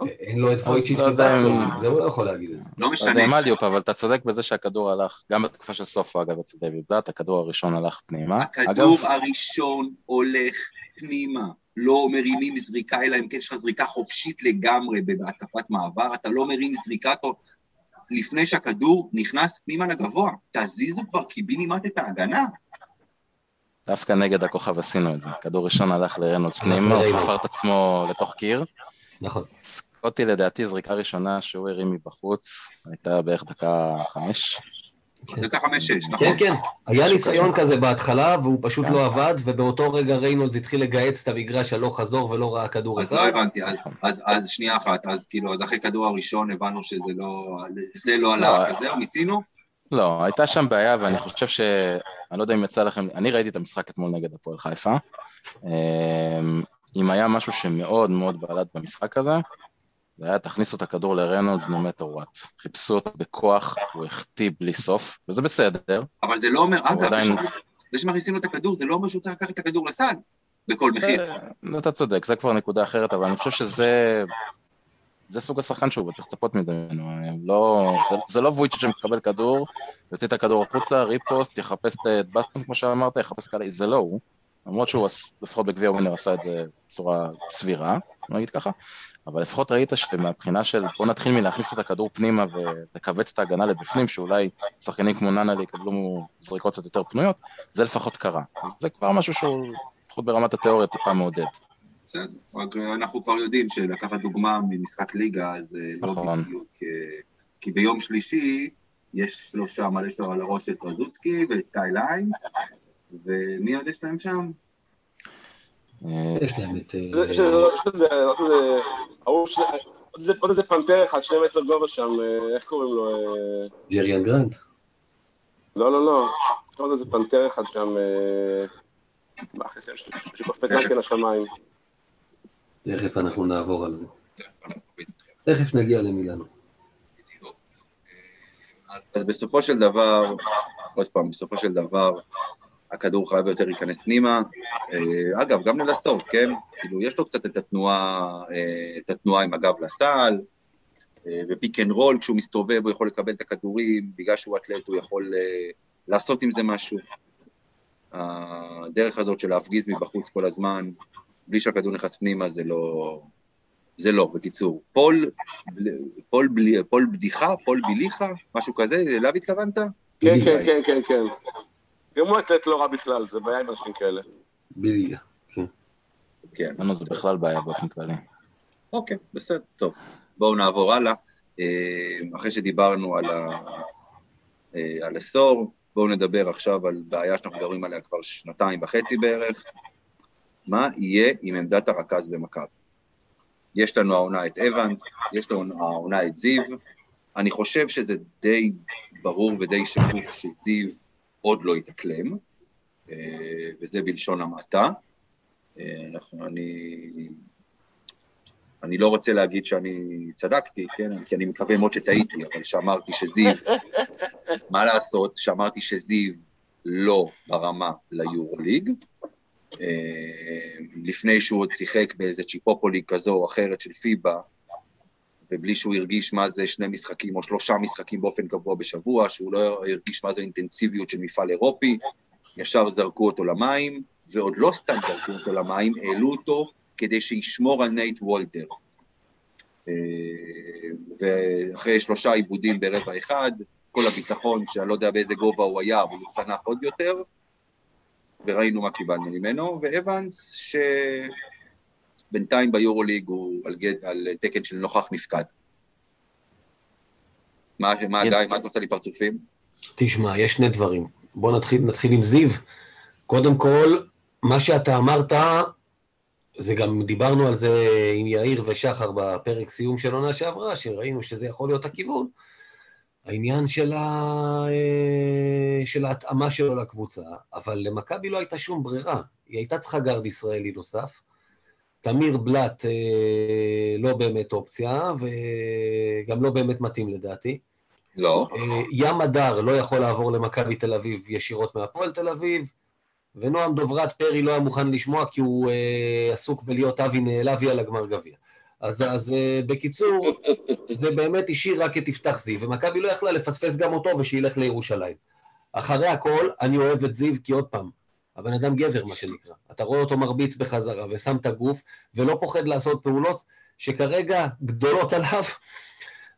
אין לו את וויצ'יץ' לא ובאסטון, זה הוא לא יכול להגיד את זה. לא משנה. יודע אם אליופ, אבל אתה צודק בזה שהכדור הלך, גם בתקופה של סופו אגב אצל דיוויד בלאט, הכדור הראשון הלך פנימה. הכדור הראשון הולך פנימה. לא מרימים זריקה, אלא אם כן יש לך זריקה חופשית לגמרי בהתקפת מעבר, אתה לא מרים זריקה טוב לפני שהכדור נכנס פנימה לגבוה. תזיזו כבר קיבינימט את ההגנה. דווקא נגד הכוכב עשינו את זה. כדור ראשון הלך לרנולדס הלך פנימה, הוא לריינולדס. חפר את עצמו לתוך קיר. נכון. סקוטי לדעתי זריקה ראשונה שהוא הרים מבחוץ, הייתה בערך דקה חמש. דקה חמש-שש, נכון? כן, כן. היה ניסיון כזה. בהתחלה, והוא פשוט כן. לא עבד, ובאותו רגע ריינולדס התחיל לגהץ את המגרש הלוך חזור ולא ראה כדור אז אחד. לא הבנתי, אז, אז, אז שנייה אחת, אז כאילו, אז אחרי כדור הראשון הבנו שזה לא, זה לא לא, הלך, אז זהו, מיצינו? לא, הייתה שם בעיה, ואני חושב ש... אני לא יודע אם יצא לכם, אני ראיתי את המשחק אתמול נגד הפועל חיפה. אמ, אם היה משהו שמאוד מאוד בלט במשחק הזה, זה היה תכניסו את הכדור לרנולדס no matter what. חיפשו אותו בכוח, הוא החטיא בלי סוף, וזה בסדר. אבל זה לא אומר, אגב, עדיין- זה שמכניסים לו את הכדור, זה לא אומר שהוא צריך לקחת את הכדור לסל, בכל מחיר. אה, אתה צודק, זה כבר נקודה אחרת, אבל אני חושב שזה... זה סוג השחקן שהוא, וצריך לצפות מזה ממנו. לא, זה, זה לא וויץ' שמקבל כדור, יוציא את הכדור החוצה, ריפוסט, יחפש את בסטון, כמו שאמרת, יחפש כאלה, זה לא הוא. למרות שהוא, לפחות בגביע ווינר, עשה את זה בצורה סבירה, נגיד ככה, אבל לפחות ראית שמבחינה של בוא נתחיל מלהכניס את הכדור פנימה ולכווץ את ההגנה לבפנים, שאולי שחקנים כמו נאנלי יקבלו זריקות קצת יותר פנויות, זה לפחות קרה. זה כבר משהו שהוא, לפחות ברמת התיאוריה, טיפה מעודד. בסדר, רק אנחנו כבר יודעים שלקחת דוגמה ממשחק ליגה, זה לא נכון. בדיוק... אה, כי ביום שלישי יש לו שם, יש לו על הראש את רזוצקי ואת קייל איינס, ומי עוד יש להם שם? יש להם את... עוד איזה, פנתר אחד, שני מטר גובה שם, אה, איך קוראים לו? אה, ג'ריאן גרנט. לא, לא, לא. יש עוד איזה פנתר אחד שם, אה? שקופץ גם כן לשמיים. תכף אנחנו נעבור על זה. תכף נגיע למילאנו. אז אז בסופו של דבר, עוד פעם, בסופו של דבר, הכדור חייב יותר להיכנס פנימה. אה, אגב, גם ללסורט, כן? כאילו, יש לו קצת את התנועה, אה, את התנועה עם הגב לסל, אה, ו pick and roll, כשהוא מסתובב הוא יכול לקבל את הכדורים, בגלל שהוא אתלט הוא יכול לעשות עם זה משהו. הדרך הזאת של להפגיז מבחוץ כל הזמן, בלי שהכדור נכנס פנימה, זה לא... זה לא, בקיצור. פול, פול, פול בדיחה, פול ביליגה, משהו כזה, אליו התכוונת? כן. כן, כן, כן, כן. גם הוא אתלט לא רע בכלל, זה בעיה עם אנשים כאלה. בליגה. כן. כן. לנו זה בכלל בעיה באופן כללי. אוקיי, בסדר, טוב. בואו נעבור הלאה. אה, אחרי שדיברנו על, ה... אה, על עשור, בואו נדבר עכשיו על בעיה שאנחנו מדברים עליה כבר שנתיים וחצי בערך. מה יהיה עם עמדת הרכז במכבי? יש לנו העונה את אבנס, יש לנו העונה את זיו. אני חושב שזה די ברור ודי שקוף שזיו עוד לא התאקלם, אה, וזה בלשון המעטה. אה, אנחנו, אני, אני לא רוצה להגיד שאני צדקתי, כן? כי אני מקווה מאוד שטעיתי, אבל שאמרתי שזיו, מה לעשות, שאמרתי שזיו לא ברמה ליורוליג, אה, לפני שהוא עוד שיחק באיזה צ'יפופו league כזו או אחרת של פיבה, ובלי שהוא הרגיש מה זה שני משחקים או שלושה משחקים באופן קבוע בשבוע, שהוא לא הרגיש מה זה אינטנסיביות של מפעל אירופי, ישר זרקו אותו למים, ועוד לא סתם זרקו אותו למים, העלו אותו כדי שישמור על נייט וולטרס. אה, ואחרי שלושה איבודים ברבע אחד, כל הביטחון, שאני לא יודע באיזה גובה הוא היה, אבל הוא צנח עוד יותר, וראינו מה קיבלנו ממנו, ואבנס, שבינתיים ביורוליג הוא על, גד, על תקן של נוכח נפקד. מה, מה גיא, מה אתה עושה לי פרצופים? תשמע, יש שני דברים. בוא נתחיל, נתחיל עם זיו. קודם כל, מה שאתה אמרת, זה גם דיברנו על זה עם יאיר ושחר בפרק סיום של עונה שעברה, שראינו שזה יכול להיות הכיוון. העניין של, ה... אה, של ההתאמה שלו לקבוצה, אבל למכבי לא הייתה שום ברירה. היא הייתה צריכה גארד ישראלי נוסף. תמיר בלאט אה, לא באמת אופציה, וגם לא באמת מתאים לדעתי. לא. אה, ים הדר לא יכול לעבור למכבי תל אביב ישירות מהפועל תל אביב, ונועם דוברת פרי לא היה מוכן לשמוע כי הוא אה, עסוק בלהיות אבי נעלבי על הגמר גביע. אז, אז אה, בקיצור, זה באמת השאיר רק את יפתח זיו, ומכבי לא יכלה לפספס גם אותו ושילך לירושלים. אחרי הכל, אני אוהב את זיו, כי עוד פעם, הבן אדם גבר, מה שנקרא. אתה רואה אותו מרביץ בחזרה ושם את הגוף, ולא פוחד לעשות פעולות שכרגע גדולות עליו,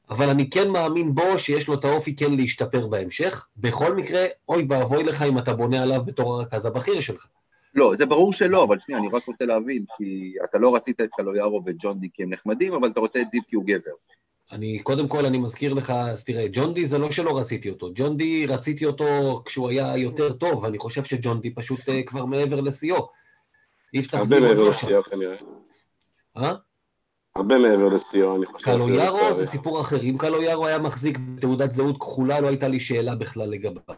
אבל אני כן מאמין בו שיש לו את האופי כן להשתפר בהמשך. בכל מקרה, אוי ואבוי לך אם אתה בונה עליו בתור הרכז הבכיר שלך. לא, זה ברור שלא, אבל שנייה, אני רק רוצה להבין, כי אתה לא רצית את קלויארו וג'ון די כי הם נחמדים, אבל אתה רוצה את זיו כי הוא גבר. אני, קודם כל, אני מזכיר לך, תראה, ג'ון די זה לא שלא רציתי אותו. ג'ון די, רציתי אותו כשהוא היה יותר טוב, ואני חושב שג'ון די פשוט uh, כבר מעבר לשיאו. יפתח זיו הרבה מעבר לשיאו כנראה. אה? הרבה מעבר לשיאו, אני חושב. קלויארו זה סיפור אחר. אם קלויארו היה מחזיק בתעודת זהות כחולה, לא הייתה לי שאלה בכלל לגביו.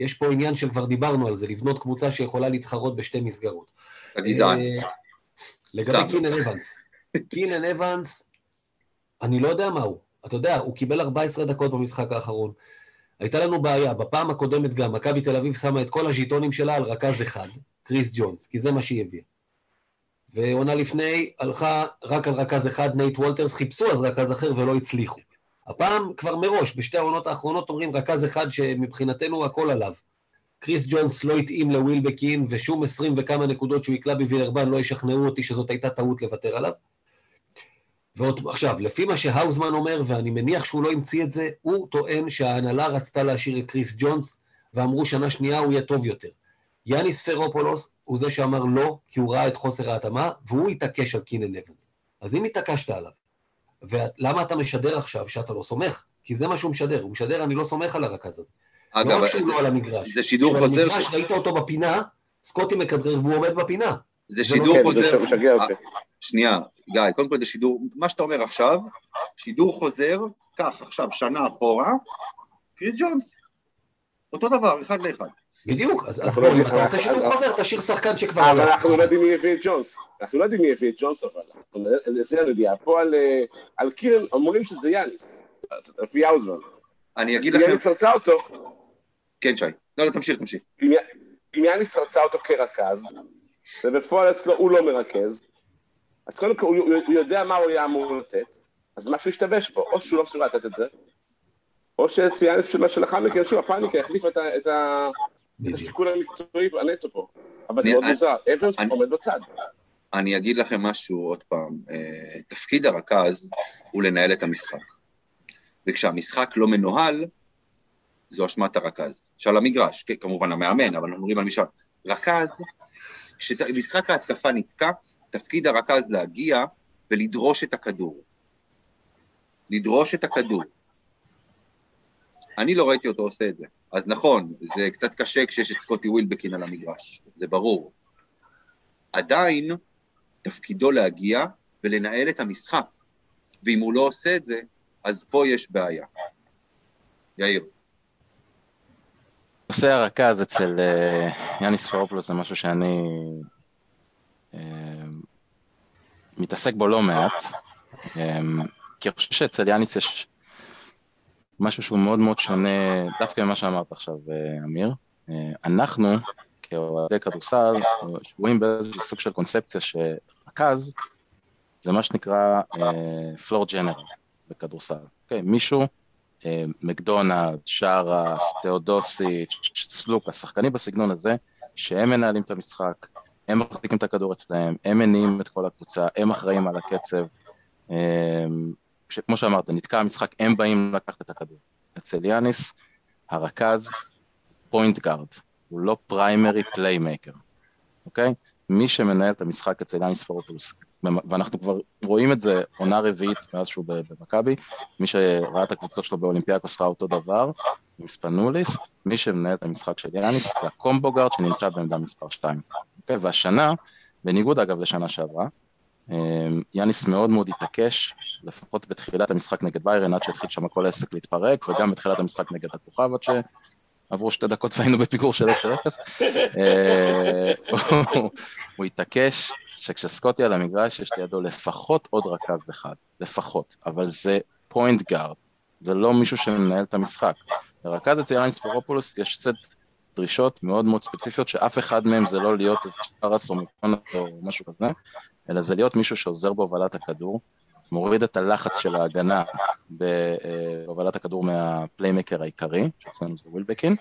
יש פה עניין שכבר דיברנו על זה, לבנות קבוצה שיכולה להתחרות בשתי מסגרות. הגזען. אה, לגבי קינן אבנס. קינן אבנס, אני לא יודע מה הוא. אתה יודע, הוא קיבל 14 דקות במשחק האחרון. הייתה לנו בעיה, בפעם הקודמת גם, מכבי תל אביב שמה את כל הז'יטונים שלה על רכז אחד, קריס ג'ונס, כי זה מה שהיא הביאה. ועונה לפני הלכה רק על רכז אחד, נייט וולטרס, חיפשו אז רכז אחר ולא הצליחו. הפעם כבר מראש, בשתי העונות האחרונות אומרים רכז אחד שמבחינתנו הכל עליו. קריס ג'ונס לא התאים לווילבקין, ושום עשרים וכמה נקודות שהוא יקלע בווילרבן לא ישכנעו אותי שזאת הייתה טעות לוותר עליו. ועוד, עכשיו, לפי מה שהאוזמן אומר, ואני מניח שהוא לא המציא את זה, הוא טוען שההנהלה רצתה להשאיר את קריס ג'ונס, ואמרו שנה שנייה הוא יהיה טוב יותר. יאניס ספרופולוס הוא זה שאמר לא, כי הוא ראה את חוסר ההתאמה, והוא התעקש על קינן אבנס. אז אם התעקשת עליו, ולמה אתה משדר עכשיו שאתה לא סומך? כי זה מה שהוא משדר, הוא משדר, אני לא סומך על הרכז הזה. אגב, לא רק שהוא לא על המגרש. זה שידור חוזר... במגרש ש... ראית אותו בפינה, סקוטי מכדרר והוא עומד בפינה. זה שידור לא חוזר... זה משגע אותי. שנייה, גיא, קודם כל זה שידור, מה שאתה אומר עכשיו, שידור חוזר, כך, עכשיו, שנה אחורה, קריס ג'ונס. אותו דבר, אחד לאחד. בדיוק, אז לא אם אתה עושה שידור חוזר, תשאיר שחקן שכבר... אבל אנחנו לא יודעים מי הביא את ג'ונס. אנחנו לא יודעים מי הביא את ג'ונס, אבל... זה אני יודע. פה על קירן אומרים שזה יאניס. לפי האוזמן. אני אגיד לכם... יאניס רצה אותו. כן, שי. לא, לא, תמשיך, תמשיך. אם יאניס רצה אותו כרכז, ובפועל אצלו הוא לא מרכז, אז קודם כל הוא יודע מה הוא היה אמור לתת, אז משהו השתבש פה. או שהוא לא מסוגל לתת את זה, או שיאניס שלאחר מכן, שוב, הפאניקה החליף את ה... את השיקול המקצועי הנטו פה. אבל זה מאוד מוזר, אברס עומד בצד. אני אגיד לכם משהו עוד פעם, אה, תפקיד הרכז הוא לנהל את המשחק. וכשהמשחק לא מנוהל, זו אשמת הרכז. שעל המגרש, כן, כמובן המאמן, אבל אנחנו מדברים על מישהו. רכז, כשמשחק ההתקפה נתקע, תפקיד הרכז להגיע ולדרוש את הכדור. לדרוש את הכדור. אני לא ראיתי אותו עושה את זה. אז נכון, זה קצת קשה כשיש את סקוטי ווילבקין על המגרש, זה ברור. עדיין, תפקידו להגיע ולנהל את המשחק, ואם הוא לא עושה את זה, אז פה יש בעיה. יאיר. נושא הרכז אצל אה, יאניס פרופלוס זה משהו שאני מתעסק בו לא מעט, um, כי אני חושב שאצל יאניס יש משהו שהוא מאוד מאוד שונה, דווקא ממה שאמרת עכשיו, אה, אמיר. אנחנו, כאוהדי כדורסל, רואים באיזשהו סוג של קונספציה שרכז זה מה שנקרא פלור uh, ג'נרל בכדורסל, אוקיי? מישהו, מקדונלד, שרס, תאודוסיץ', סלוקה, שחקנים בסגנון הזה, שהם מנהלים את המשחק, הם מחזיקים את הכדור אצלם, הם מניעים את כל הקבוצה, הם אחראים על הקצב, אמ, כמו שאמרת, נתקע המשחק, הם באים לקחת את הכדור. אצל יאניס, הרכז, point guard, הוא לא primary playmaker, אוקיי? מי שמנהל את המשחק אצל יאניס ספרופולוס, ואנחנו כבר רואים את זה עונה רביעית מאז שהוא במכבי, מי שראה את הקבוצות שלו באולימפיאקוס ראה אותו דבר, עם ספנוליס, מי שמנהל את המשחק של יאניס זה הקומבו גארד שנמצא בעמדה מספר 2. אוקיי? והשנה, בניגוד אגב לשנה שעברה, אמ, יאניס מאוד מאוד התעקש, לפחות בתחילת המשחק נגד ביירן, עד שהתחיל שם כל העסק להתפרק, וגם בתחילת המשחק נגד הכוכב, עד שעברו שתי דקות והיינו בפיגור של 10-0. אה, הוא התעקש שכשסקוטי על המגרש יש לידו לפחות עוד רכז אחד, לפחות, אבל זה point guard, זה לא מישהו שמנהל את המשחק. לרכז אצל יאניס פרופולוס יש סט דרישות מאוד מאוד ספציפיות, שאף אחד מהם זה לא להיות איזה שרס או מקונט או משהו כזה, אלא זה להיות מישהו שעוזר בהובלת הכדור, מוריד את הלחץ של ההגנה בהובלת הכדור מה playmaker העיקרי, שאצלנו זה ווילבקין,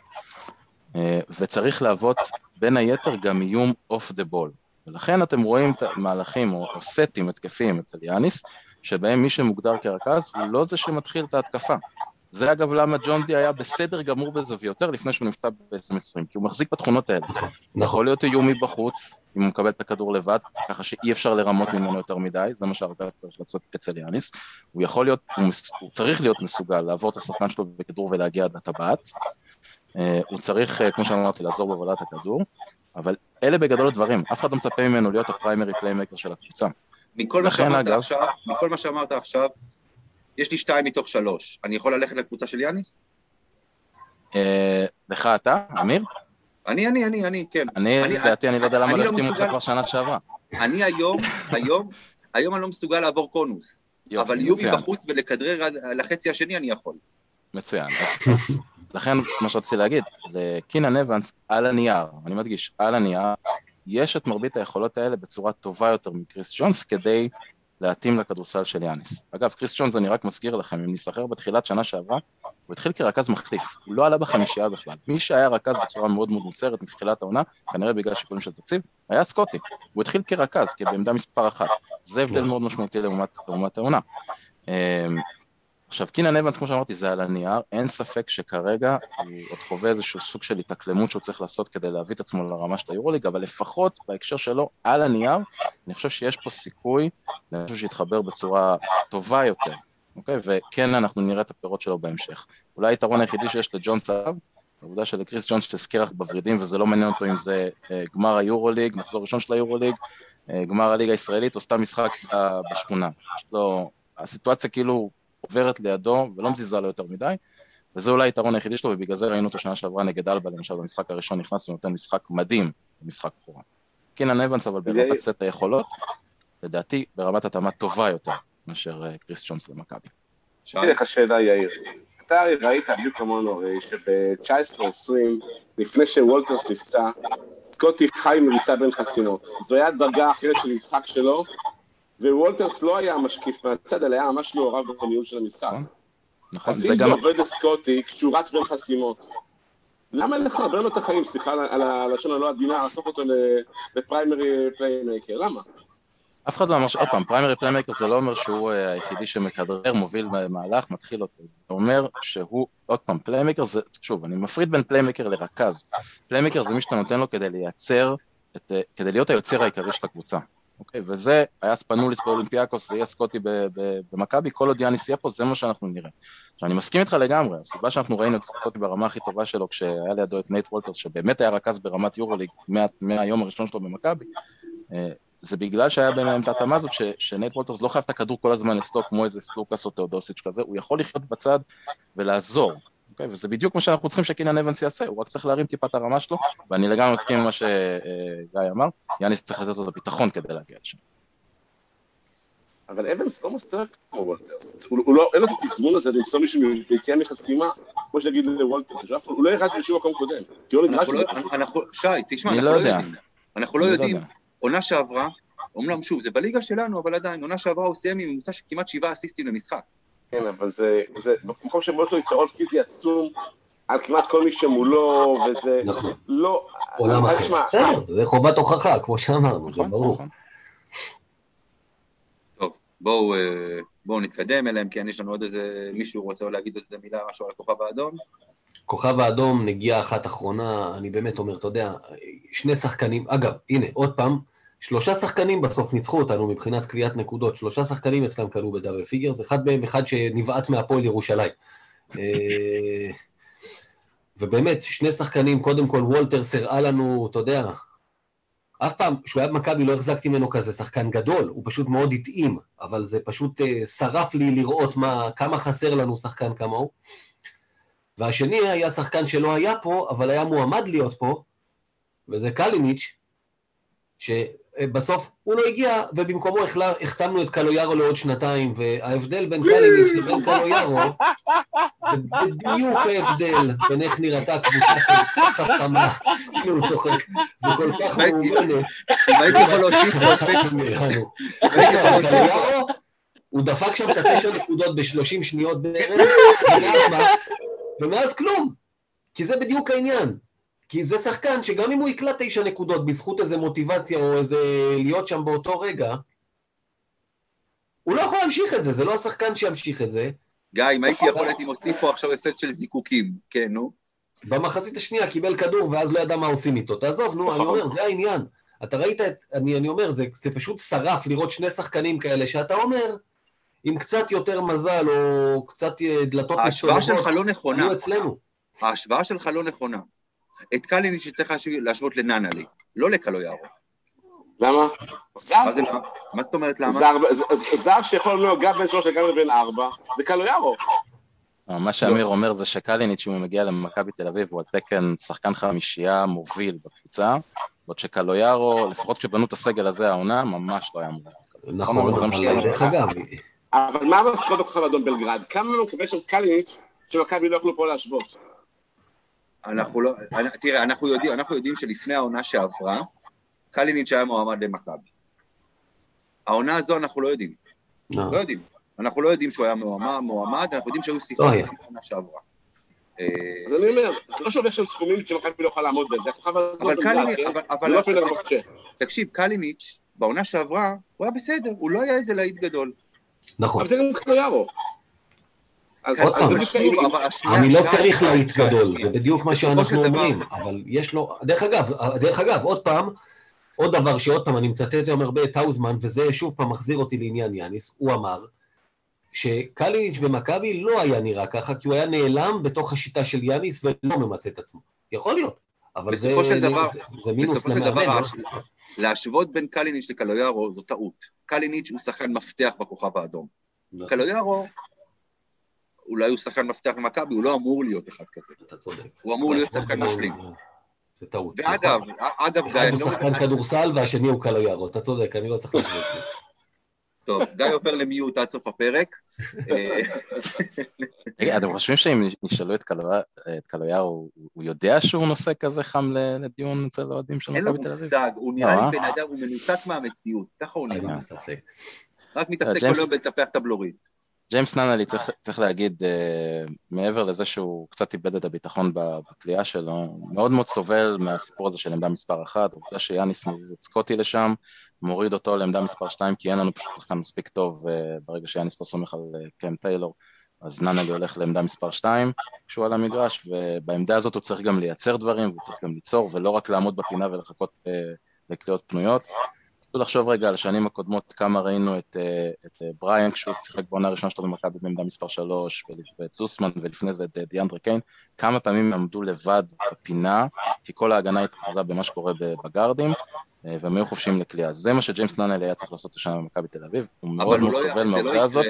וצריך להוות בין היתר גם איום off the ball. ולכן אתם רואים את המהלכים או, או סטים התקפיים אצל יאניס, שבהם מי שמוגדר כרכז הוא לא זה שמתחיל את ההתקפה, זה אגב למה ג'ון די היה בסדר גמור בזה ויותר לפני שהוא נפצע ב-2020, כי הוא מחזיק בתכונות האלה. נכון. יכול להיות איום מבחוץ, אם הוא מקבל את הכדור לבד, ככה שאי אפשר לרמות ממנו יותר מדי, זה מה שהרכז צריך לעשות אצל יאניס. הוא יכול להיות, הוא, הוא צריך להיות מסוגל לעבור את השחקן שלו בכדור ולהגיע עד הטבעת. אה, הוא צריך, אה, כמו שאמרתי, לעזור בהובלת הכדור, אבל אלה בגדול הדברים, אף אחד לא מצפה ממנו להיות ה primary playmaker של הקבוצה. מכל מה שאמרת עכשיו, מכל מה שאמרת עכשיו, יש לי שתיים מתוך שלוש. אני יכול ללכת לקבוצה של יאניס? אה, לך אתה, אמיר? אני, אני, אני, אני, כן. אני, לדעתי, אני לא יודע למה לא להחתים אותך כבר שנה שעברה. אני היום, היום, היום אני לא מסוגל לעבור קונוס. אבל יהיו בחוץ ולכדרר לחצי השני אני יכול. מצוין. לכן, מה שרציתי להגיד, לקינן אבנס על הנייר, אני מדגיש, על הנייר, יש את מרבית היכולות האלה בצורה טובה יותר מקריס ג'ונס כדי להתאים לכדורסל של יאניס. אגב, קריס ג'ונס, אני רק מזכיר לכם, אם נסחר בתחילת שנה שעברה, הוא התחיל כרכז מחליף, הוא לא עלה בחמישייה בכלל. מי שהיה רכז בצורה מאוד מאוד מוצהרת מתחילת העונה, כנראה בגלל שיקולים של תקציב, היה סקוטי. הוא התחיל כרכז, בעמדה מספר אחת. זה הבדל מאוד משמעותי לעומת העונה. עכשיו קינן אבנס כמו שאמרתי זה על הנייר, אין ספק שכרגע הוא עוד חווה איזשהו סוג של התאקלמות שהוא צריך לעשות כדי להביא את עצמו לרמה של היורוליג, אבל לפחות בהקשר שלו על הנייר, אני חושב שיש פה סיכוי למשהו שיתחבר בצורה טובה יותר, אוקיי? וכן אנחנו נראה את הפירות שלו בהמשך. אולי היתרון היחידי שיש לג'ונס זה העובדה שלקריס ג'ונס יש קרח בוורידים וזה לא מעניין אותו אם זה אה, גמר היורוליג, מחזור ראשון של היורוליג, אה, גמר הליגה הישראלית או סתם משחק בשכונה. יש לו, הסיטואציה כאילו עוברת לידו ולא מזיזה לו יותר מדי, וזה אולי היתרון היחידי שלו, ובגלל זה ראינו אותו שנה שעברה נגד אלבה, למשל במשחק הראשון נכנס ונותן משחק מדהים במשחק אחורה. קינן אבנס אבל ברמת סט היכולות, לדעתי ברמת התאמה טובה יותר מאשר אה, קריס צ'ונס למכבי. לי לך שאלה יאיר, אתה הרי ראית בדיוק כמונו הרי שב-19-20, לפני שוולטרס נפצע, סקוטי חי מריצה בין חסימות. זו הייתה דרגה אחרת של משחק שלו, ווולטרס לא היה משקיף מהצד, אלא היה ממש מעורב בניהול של המשחק. נכון, נכון אז אם זה עובד לסקוטי, כשהוא רץ בין חסימות, למה לחבר לו את החיים, סליחה על הלשון הלא עדינה, להפוך אותו ל primary playmaker, למה? אף אחד לא אמר, עוד פעם, primary playmaker זה לא אומר שהוא אה, היחידי שמכדרר, מוביל מהלך, מתחיל אותו, זה אומר שהוא, עוד פעם, playmaker זה, שוב, אני מפריד בין playmaker לרכז, playmaker זה מי שאתה נותן לו כדי לייצר, את, אה, כדי להיות היוצר העיקרי של הקבוצה, אוקיי, וזה היה ספנוליס באולימפיאקוס, זה יהיה סקוטי במכבי, כל עוד יאניס יהיה פה, זה מה שאנחנו נראה. עכשיו, אני מסכים איתך לגמרי, הסיבה שאנחנו ראינו את סקוטי ברמה הכי טובה שלו, כשהיה לידו את נייט וולטרס, שבאמת היה רכז ברמת יורוליג מהיום הראשון שלו במכבי, אה, זה בגלל שהיה ביניהם את ההתאמה הזאת, שנייט וולטרס לא חייב את הכדור כל הזמן אצלו כמו איזה סלוקאס או תאודוסיץ' כזה, הוא יכול לחיות בצד ולעזור. אוקיי? וזה בדיוק מה שאנחנו צריכים שקינן אבנס יעשה, הוא רק צריך להרים טיפה את הרמה שלו, ואני לגמרי מסכים עם מה שגיא אמר, יאניס צריך לתת לו את הביטחון כדי להגיע לשם. אבל אבנס לא מוסר כמו וולטרס, הוא לא, אין לו את התזמון הזה למצוא מישהו ביציאה מחסימה, כמו שנגיד לוולטר, הוא לא ירד בשום מקום קודם. כי הוא לא נדרש לא- לזה. אנחנו- שי, תשמע, אני אנחנו לא לא יודע. יודעים. אנחנו לא אני לא יודעים. יודע. עונה שעברה, אומנם שוב, זה בליגה שלנו, אבל עדיין, עונה שעברה הוא סיים עם ממוצע של כמעט שבעה אסיסטים למשחק. כן, אבל זה, זה, במקום שבו יש לו יתרון פיזי עצום על כמעט כל מי שמולו, וזה נכון. לא... עולם אחר. בסדר, זה חובת הוכחה, כמו שאמרנו, זה נכון, ברור. נכון. טוב, בואו אה, בואו נתקדם אליהם, כן, יש לנו עוד איזה, מישהו רוצה להגיד איזה מילה, משהו על הכוכב האדום? כוכב האדום, נגיעה אחת אחרונה, אני באמת אומר, אתה יודע, שני שחקנים, אגב, הנה, עוד פעם, שלושה שחקנים בסוף ניצחו אותנו מבחינת קביעת נקודות, שלושה שחקנים אצלם קלעו ב double figures, אחד מהם אחד שנבעט מהפועל ירושלים. אה, ובאמת, שני שחקנים, קודם כל וולטרס הראה לנו, אתה יודע, אף פעם, כשהוא היה במכבי לא החזקתי ממנו כזה שחקן גדול, הוא פשוט מאוד התאים, אבל זה פשוט אה, שרף לי לראות מה, כמה חסר לנו שחקן כמוהו. והשני היה שחקן שלא היה פה, אבל היה מועמד להיות פה, וזה קליניץ', שבסוף הוא לא הגיע, ובמקומו החתמנו את קלויארו לעוד שנתיים, וההבדל בין קליניץ' לבין קלויארו, זה בדיוק ההבדל בין איך נראתה קבוצה כל כך חכמה, כאילו הוא צוחק, וכל כך מאומנת, אם הייתי יכול להוסיף- קלויארו, הוא דפק שם את התשע נקודות ב-30 שניות בערך? ומאז כלום. כי זה בדיוק העניין. כי זה שחקן שגם אם הוא יקלע תשע נקודות בזכות איזה מוטיבציה או איזה להיות שם באותו רגע, הוא לא יכול להמשיך את זה, זה לא השחקן שימשיך את זה. גיא, אם הייתי יכול, הייתי מוסיף פה עכשיו אפקט של זיקוקים. כן, נו. במחצית השנייה קיבל כדור ואז לא ידע מה עושים איתו. תעזוב, נו, אני אומר, זה העניין. אתה ראית את, אני, אני אומר, זה, זה פשוט שרף לראות שני שחקנים כאלה שאתה אומר, עם קצת יותר מזל או קצת אה, דלתות ההשוואה שלך לא נכונה. ההשוואה שלך לא נכונה. את קליניץ' צריך להשו- להשוות לננלי, לא לקלויארו. למה? מה זאת אומרת למה? זר, שיכול להיות גם בן שלוש וגם בן ארבע, זה קלויארו. אה, מה שאמיר אומר זה שקליניץ', אם הוא מגיע למכבי תל אביב, הוא על תקן שחקן חמישייה מוביל בקבוצה, בעוד שקלויארו, לפחות כשבנו את הסגל הזה העונה, ממש לא היה מוביל. נכון, זה מה אבל שאני דרך אומר. אגב, אבל מה המשחקות בכוכב האדום בלגרד? כמה הוא מקבל שם קליניץ' שמכבי לא יכלו פה להשוות? אנחנו לא... תראה, אנחנו יודעים, אנחנו יודעים שלפני העונה שעברה, קליניץ' היה מועמד למכבי. העונה הזו אנחנו לא יודעים. לא. לא יודעים. אנחנו לא יודעים שהוא היה מועמד, מועמד, אנחנו יודעים שהיו שיחות לא. לפני העונה שעברה. אה, אז אני אומר, זה לא שעולה שם סכומים שמכבי לא יכולה לעמוד בהם, זה הכוכב האדום אבל בלגרד, קליניץ', כן? אבל- זה אבל... לא. תקשיב, קליניץ', בעונה שעברה, הוא היה בסדר, הוא לא היה איזה להיט גדול. נכון. אבל זה גם קלויארו. אז עוד אז פעם. אני לא צריך להיט גדול. זה בדיוק מה שאנחנו אומרים, אבל יש לו, דרך אגב, דרך אגב, עוד פעם, עוד דבר שעוד פעם, אני מצטט היום הרבה את האוזמן, וזה שוב פעם מחזיר אותי לעניין יאניס, הוא אמר שקליניץ' במכבי לא היה נראה ככה, כי הוא היה נעלם בתוך השיטה של יאניס ולא ממצה את עצמו. יכול להיות, אבל זה, דבר- זה, זה מינוס בסופו של. דבר, לא? הש- להשוות בין קליניץ' לקלויארו זו טעות. קליניץ' הוא שחקן מפתח בכוכב האדום. נכון, קלויארו, אולי הוא שחקן מפתח במכבי, הוא לא אמור להיות אחד כזה. אתה צודק. הוא אמור להיות שחקן משלים. זה טעות. ואגב, נכון. אגב, גיא, אחד הוא שחקן. כדורסל והשני הוא קלויארו, אתה צודק, אני לא צריך להשוות. טוב, גיא עובר למיוט עד סוף הפרק. אה, רגע, אתם חושבים שאם ישאלו את קלויאר, את קלויאר, הוא יודע שהוא נושא כזה חם לדיון אצל אוהדים של אין לו מכבי תל אביב? מושג, הוא נראה אה. לי בן אדם, הוא מנותק מהמציאות, ככה הוא נראה. רק מתעסק אה, כל היום בלטפח את הבלורית. ג'יימס ננלי, צריך, צריך להגיד, אה, מעבר לזה שהוא קצת איבד את הביטחון ב- בכלייה שלו, מאוד מאוד סובל מהסיפור הזה של עמדה מספר אחת, העובדה שיאניס מזיז את סקוטי לשם, מוריד אותו לעמדה מספר שתיים, כי אין לנו פשוט שחקן מספיק טוב, אה, ברגע שיאניס לא סומך על אה, קם טיילור, אז ננלי הולך לעמדה מספר שתיים כשהוא על המגרש, ובעמדה הזאת הוא צריך גם לייצר דברים, והוא צריך גם ליצור, ולא רק לעמוד בפינה ולחכות אה, לקליעות פנויות. תנסו לחשוב רגע על השנים הקודמות, כמה ראינו את, אה, את אה, בריאן כשהוא שיחק בעונה הראשונה שלו במכבי בעמדה מספר 3, ואת זוסמן, ולפני זה את אה, דיאנדרה קיין, כמה פעמים הם עמדו לבד בפינה, כי כל ההגנה התרכזה במה שקורה בגארדים, והם היו חופשיים לקליעה. זה מה שג'יימס נאנל היה צריך לעשות השנה במכבי תל אביב, הוא מאוד הוא מאוד לא, סובל זה מהעובדה לא הזאת.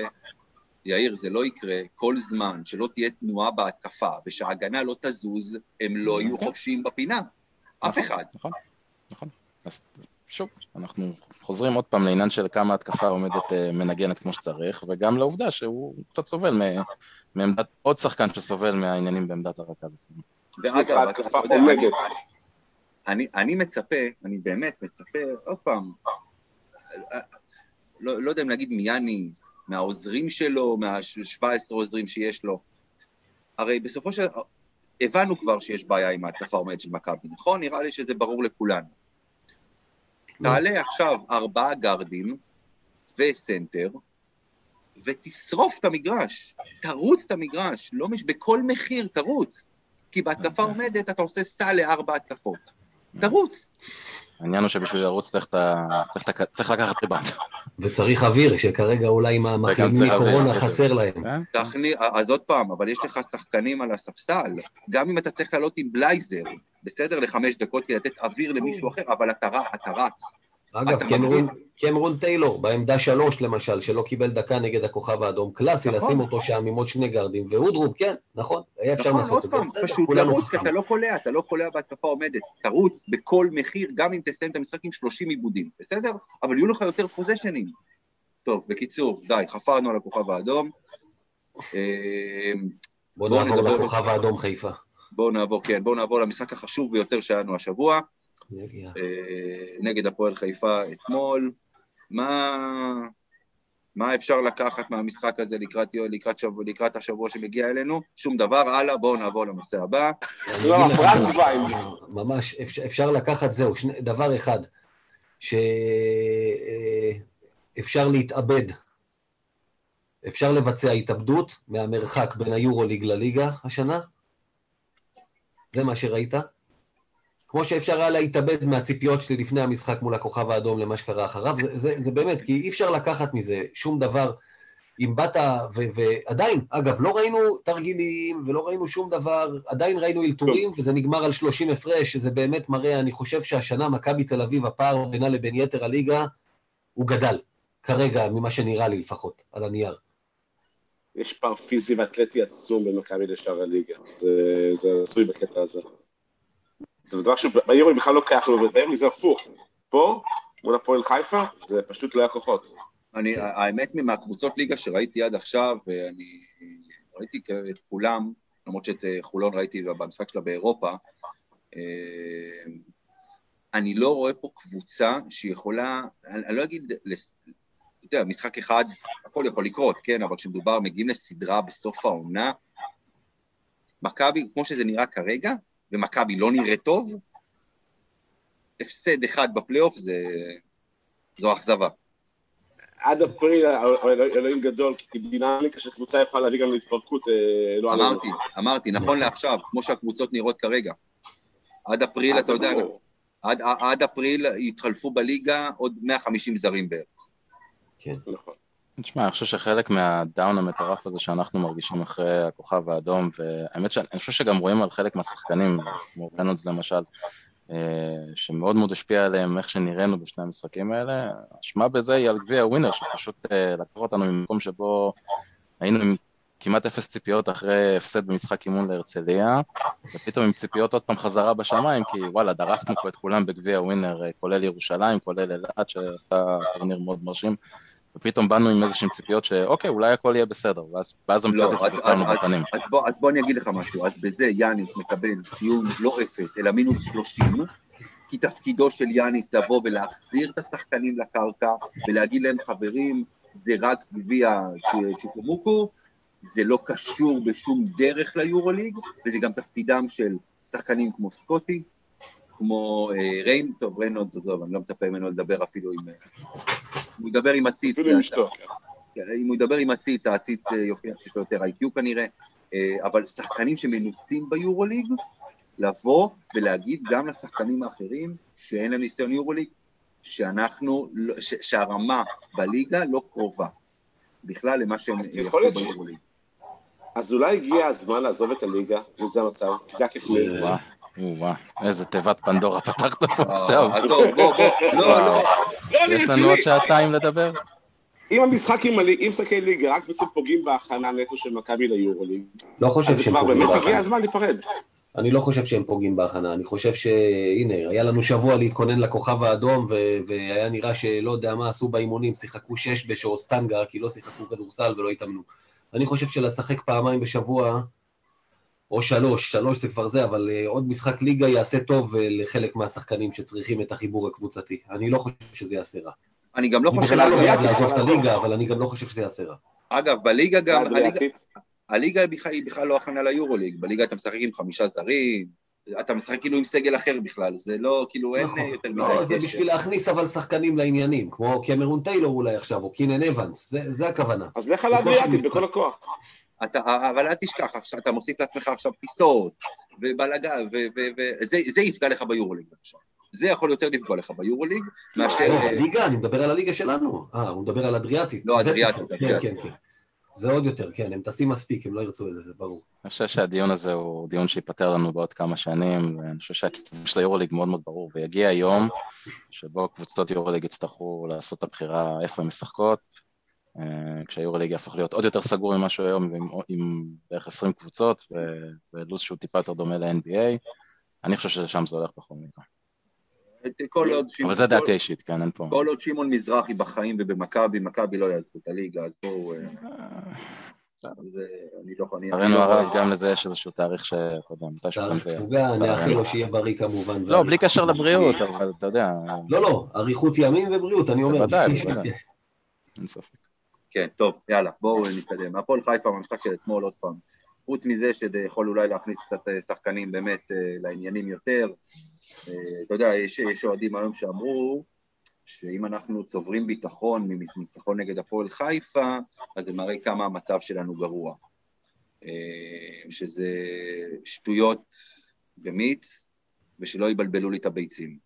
יאיר, זה לא יקרה כל זמן שלא תהיה תנועה בהתקפה ושההגנה לא תזוז, הם לא יהיו כן. חופשיים בפינה. אף אחד. נכון, נכון. שוב, אנחנו חוזרים עוד פעם לעניין של כמה התקפה עומדת אה, מנגנת כמו שצריך, וגם לעובדה שהוא קצת סובל מעמדת, עוד שחקן שסובל מהעניינים בעמדת הרכז אצלנו. ואגב, התקפה עומדת. אני, אני מצפה, אני באמת מצפה, עוד פעם, לא, לא יודע אם להגיד מיאני, מהעוזרים שלו, מה-17 עוזרים שיש לו. הרי בסופו של דבר, הבנו כבר שיש בעיה עם ההתקפה העומדת של מכבי, נכון? נראה לי שזה ברור לכולנו. תעלה עכשיו ארבעה גרדים וסנטר, ותשרוף את המגרש, תרוץ את המגרש, לא מש... בכל מחיר תרוץ, כי בהתקפה אוקיי. עומדת אתה עושה סל לארבע התקפות. תרוץ. העניין הוא שבשביל לרוץ צריך, צריך, צריך לקחת ריבנד. וצריך אוויר, שכרגע אולי עם המחלימים מקורונה חסר להם. כן? תכני, אז עוד פעם, אבל יש לך שחקנים על הספסל, גם אם אתה צריך לעלות עם בלייזר, בסדר לחמש דקות כדי לתת אוויר למישהו אחר, אבל אתה, אתה רץ. אגב, קמרון, קמרון טיילור, בעמדה שלוש למשל, שלא קיבל דקה נגד הכוכב האדום, קלאסי נכון. לשים אותו שם עם עוד שני גרדים, ואודרוב, כן, נכון, היה אפשר נכון, לעשות את זה. נכון, פשוט לרוץ, אתה לא קולע, אתה לא קולע בהתקפה עומדת, תרוץ בכל מחיר, גם אם תסיים את המשחק עם 30 עיבודים, בסדר? אבל יהיו לך יותר פוזיישנים. טוב, בקיצור, די, חפרנו על הכוכב האדום. אה, בואו נעבור לכוכב האדום חיפה. בואו נעבור, כן, בואו נעבור למשחק החשוב ביותר שהיה לנו השבוע. אה, נגד הפועל חיפה אתמול. מה, מה אפשר לקחת מהמשחק הזה לקראת, לקראת, שבוע, לקראת השבוע שמגיע אלינו? שום דבר, הלאה, בואו נעבור לנושא הבא. לא, ממש, אפשר לקחת, זהו, דבר אחד, שאפשר אה, להתאבד. אפשר לבצע התאבדות מהמרחק בין היורוליג לליגה השנה? זה מה שראית? כמו שאפשר היה להתאבד מהציפיות שלי לפני המשחק מול הכוכב האדום למה שקרה אחריו, זה, זה, זה באמת, כי אי אפשר לקחת מזה שום דבר. אם באת, ו, ועדיין, אגב, לא ראינו תרגילים ולא ראינו שום דבר, עדיין ראינו אלתורים, וזה נגמר על 30 הפרש, שזה באמת מראה, אני חושב שהשנה מכבי תל אביב, הפער בינה לבין יתר הליגה, הוא גדל, כרגע, ממה שנראה לי לפחות, על הנייר. יש פער פיזי ואתלטי עצום בין מכבי לשאר הליגה, זה, זה עשוי בקטע הזה. זה דבר שבאירו בכלל לא קייח לו, ובאירו זה הפוך. פה, מול הפועל חיפה, זה פשוט לא היה כוחות. אני, האמת, מהקבוצות ליגה שראיתי עד עכשיו, ואני ראיתי את כולם, למרות שאת אה, חולון ראיתי במשחק שלה באירופה, אה, אני לא רואה פה קבוצה שיכולה, אני, אני לא אגיד, אתה יודע, משחק אחד, הכל יכול לקרות, כן, אבל כשמדובר, מגיעים לסדרה בסוף העונה, מכבי, כמו שזה נראה כרגע, ומכבי לא נראה טוב, הפסד אחד בפלייאוף זה... זו אכזבה. עד אפריל, אלוהים גדול, כי דינמיקה של קבוצה יכולה להביא גם להתפרקות. אה, לא אמרתי, אמרתי, נכון לעכשיו, כמו שהקבוצות נראות כרגע. עד אפריל, אתה יודע, עד, עד אפריל יתחלפו בליגה עוד 150 זרים בערך. כן. נכון. תשמע, אני חושב שחלק מהדאון המטורף הזה שאנחנו מרגישים אחרי הכוכב האדום, והאמת שאני חושב שגם רואים על חלק מהשחקנים, כמו רנולדס למשל, אה, שמאוד מאוד השפיע עליהם איך שנראינו בשני המשחקים האלה, אשמה בזה היא על גביע ווינר, שפשוט אה, לקח אותנו ממקום שבו היינו עם כמעט אפס ציפיות אחרי הפסד במשחק אימון להרצליה, ופתאום עם ציפיות עוד פעם חזרה בשמיים, כי וואלה, דרסנו פה את כולם בגביע ווינר, אה, כולל ירושלים, כולל אלעד, שעשתה טורניר מאוד מרשים. ופתאום באנו עם איזשהם ציפיות שאוקיי, אולי הכל יהיה בסדר, ואז, ואז המציאות לא, התפוצצה לנו בפנים. אז, אז, בוא, אז בוא אני אגיד לך משהו, אז בזה יאניס מקבל ציון לא אפס, אלא מינוס שלושים, כי תפקידו של יאניס לבוא ולהחזיר את השחקנים לקרקע, ולהגיד להם, חברים, זה רק גביע צ'וקומוקו, זה לא קשור בשום דרך ליורוליג, וזה גם תפקידם של שחקנים כמו סקוטי, כמו אה, ריין, טוב, ריינולדס, עזוב, אני לא מצפה ממנו לדבר אפילו עם... אה, הוא ידבר עם עציץ. אפילו עם אשתו. כן, אם הוא ידבר עם עציץ, העציץ אה, יוכיח שיש לו יותר איי-קיו כנראה, אה, אבל שחקנים שמנוסים ביורוליג, לבוא ולהגיד גם לשחקנים האחרים שאין להם ניסיון יורוליג, שאנחנו, לא, ש, שהרמה בליגה לא קרובה בכלל למה שהם יכולים ביורוליג. אז אולי הגיע הזמן לעזוב את הליגה, אם זה המצב, כי זה היה כיף וואו, איזה תיבת פנדורה פתחת פה אה, עכשיו. עזוב, בוא, בוא, לא, לא. יש לנו עוד שעתיים לדבר? אם המשחק עם משחקי ליגה רק בעצם פוגעים בהכנה נטו של מכבי ליורוליג, לא חושב שהם פוגעים. אז כבר באמת הגיע הזמן להיפרד. אני לא חושב שהם פוגעים בהכנה, אני חושב שהנה, היה לנו שבוע להתכונן לכוכב האדום, ו... והיה נראה שלא יודע מה עשו באימונים, שיחקו שש בשורסטנגה, כי לא שיחקו כדורסל ולא התאמנו. אני חושב שלשחק פעמיים בשבוע, או שלוש, שלוש זה כבר זה, אבל uh, עוד משחק ליגה יעשה טוב uh, לחלק מהשחקנים שצריכים את החיבור הקבוצתי. אני לא חושב שזה יעשה רע. אני גם לא אני חושב... בכלל לא לעזוב את. הליגה, אבל אני גם לא חושב שזה יעשה רע. אגב, בליגה גם... הליגה- היא בכלל לא הכנה ליורוליג, בליגה אתה משחק עם חמישה זרים, אתה משחק כאילו עם סגל אחר בכלל, זה לא, כאילו אין נכון. יותר מדי לא, זה. בשביל להכניס אבל שחקנים לעניינים, כמו קמרון טיילור אולי עכשיו, או קינן אבנס, זה- זה הכוונה. אז לך על האדריאטית בכל הכוח. אתה, אבל אל תשכח, עכשיו אתה מוסיף לעצמך עכשיו טיסות, ובלאגן, וזה זה יפגע לך ביורוליג עכשיו. זה יכול יותר לפגוע לך ביורוליג, מאשר... לא, אה, הליגה, אני מדבר על הליגה שלנו. אה, הוא מדבר על אדריאטית. לא, אדריאטית, אדריאטית. כן, כן, כן. זה עוד יותר, כן, הם טסים מספיק, הם לא ירצו את זה, זה ברור. אני חושב שהדיון הזה הוא דיון שייפתר לנו בעוד כמה שנים, ואני חושב שהכיוון של היורוליג מאוד מאוד ברור, ויגיע יום שבו קבוצות יורוליג יצטרכו לעשות את הבחירה איפה הן משחקות, כשהיורוליג יהפוך להיות עוד יותר סגור ממה שהוא היום, עם, עם בערך 20 קבוצות, ו- ולו"ז שהוא טיפה יותר דומה ל-NBA, אני חושב שלשם זה הולך בכל מקרה. כל עוד שמעון- אבל זה דעתי האישית, כן, אין פה... כל עוד שמעון מזרחי בחיים ובמכבי, מכבי לא יעזבו את הליגה, אז בואו... אה, אני לא... לצערנו לא- הרב, גם לזה יש איזשהו תאריך שאתה יודע, מתישהו גם תאריך זה... תפוגה, לצערנו. נאחל לו שיהיה בריא כמובן. לא, בלי קשר לבריאות, אבל אתה יודע, לא, לא, אריכות ימים ובריאות, אני אומר. בוודאי, בוודאי. אין ספק. כן, טוב, יאללה, בואו נתקדם. הפועל חיפה במשחק של אתמול עוד פעם. חוץ מזה שזה יכול אולי להכניס קצת אה, שחקנים באמת אה, לעניינים יותר. אה, אתה יודע, יש, אוהדים היום שאמרו שאם אנחנו צוברים ביטחון מניצחון נגד הפועל חיפה, אז זה מראה כמה המצב שלנו גרוע. שזה שטויות במיץ, ושלא יבלבלו לי את הביצים.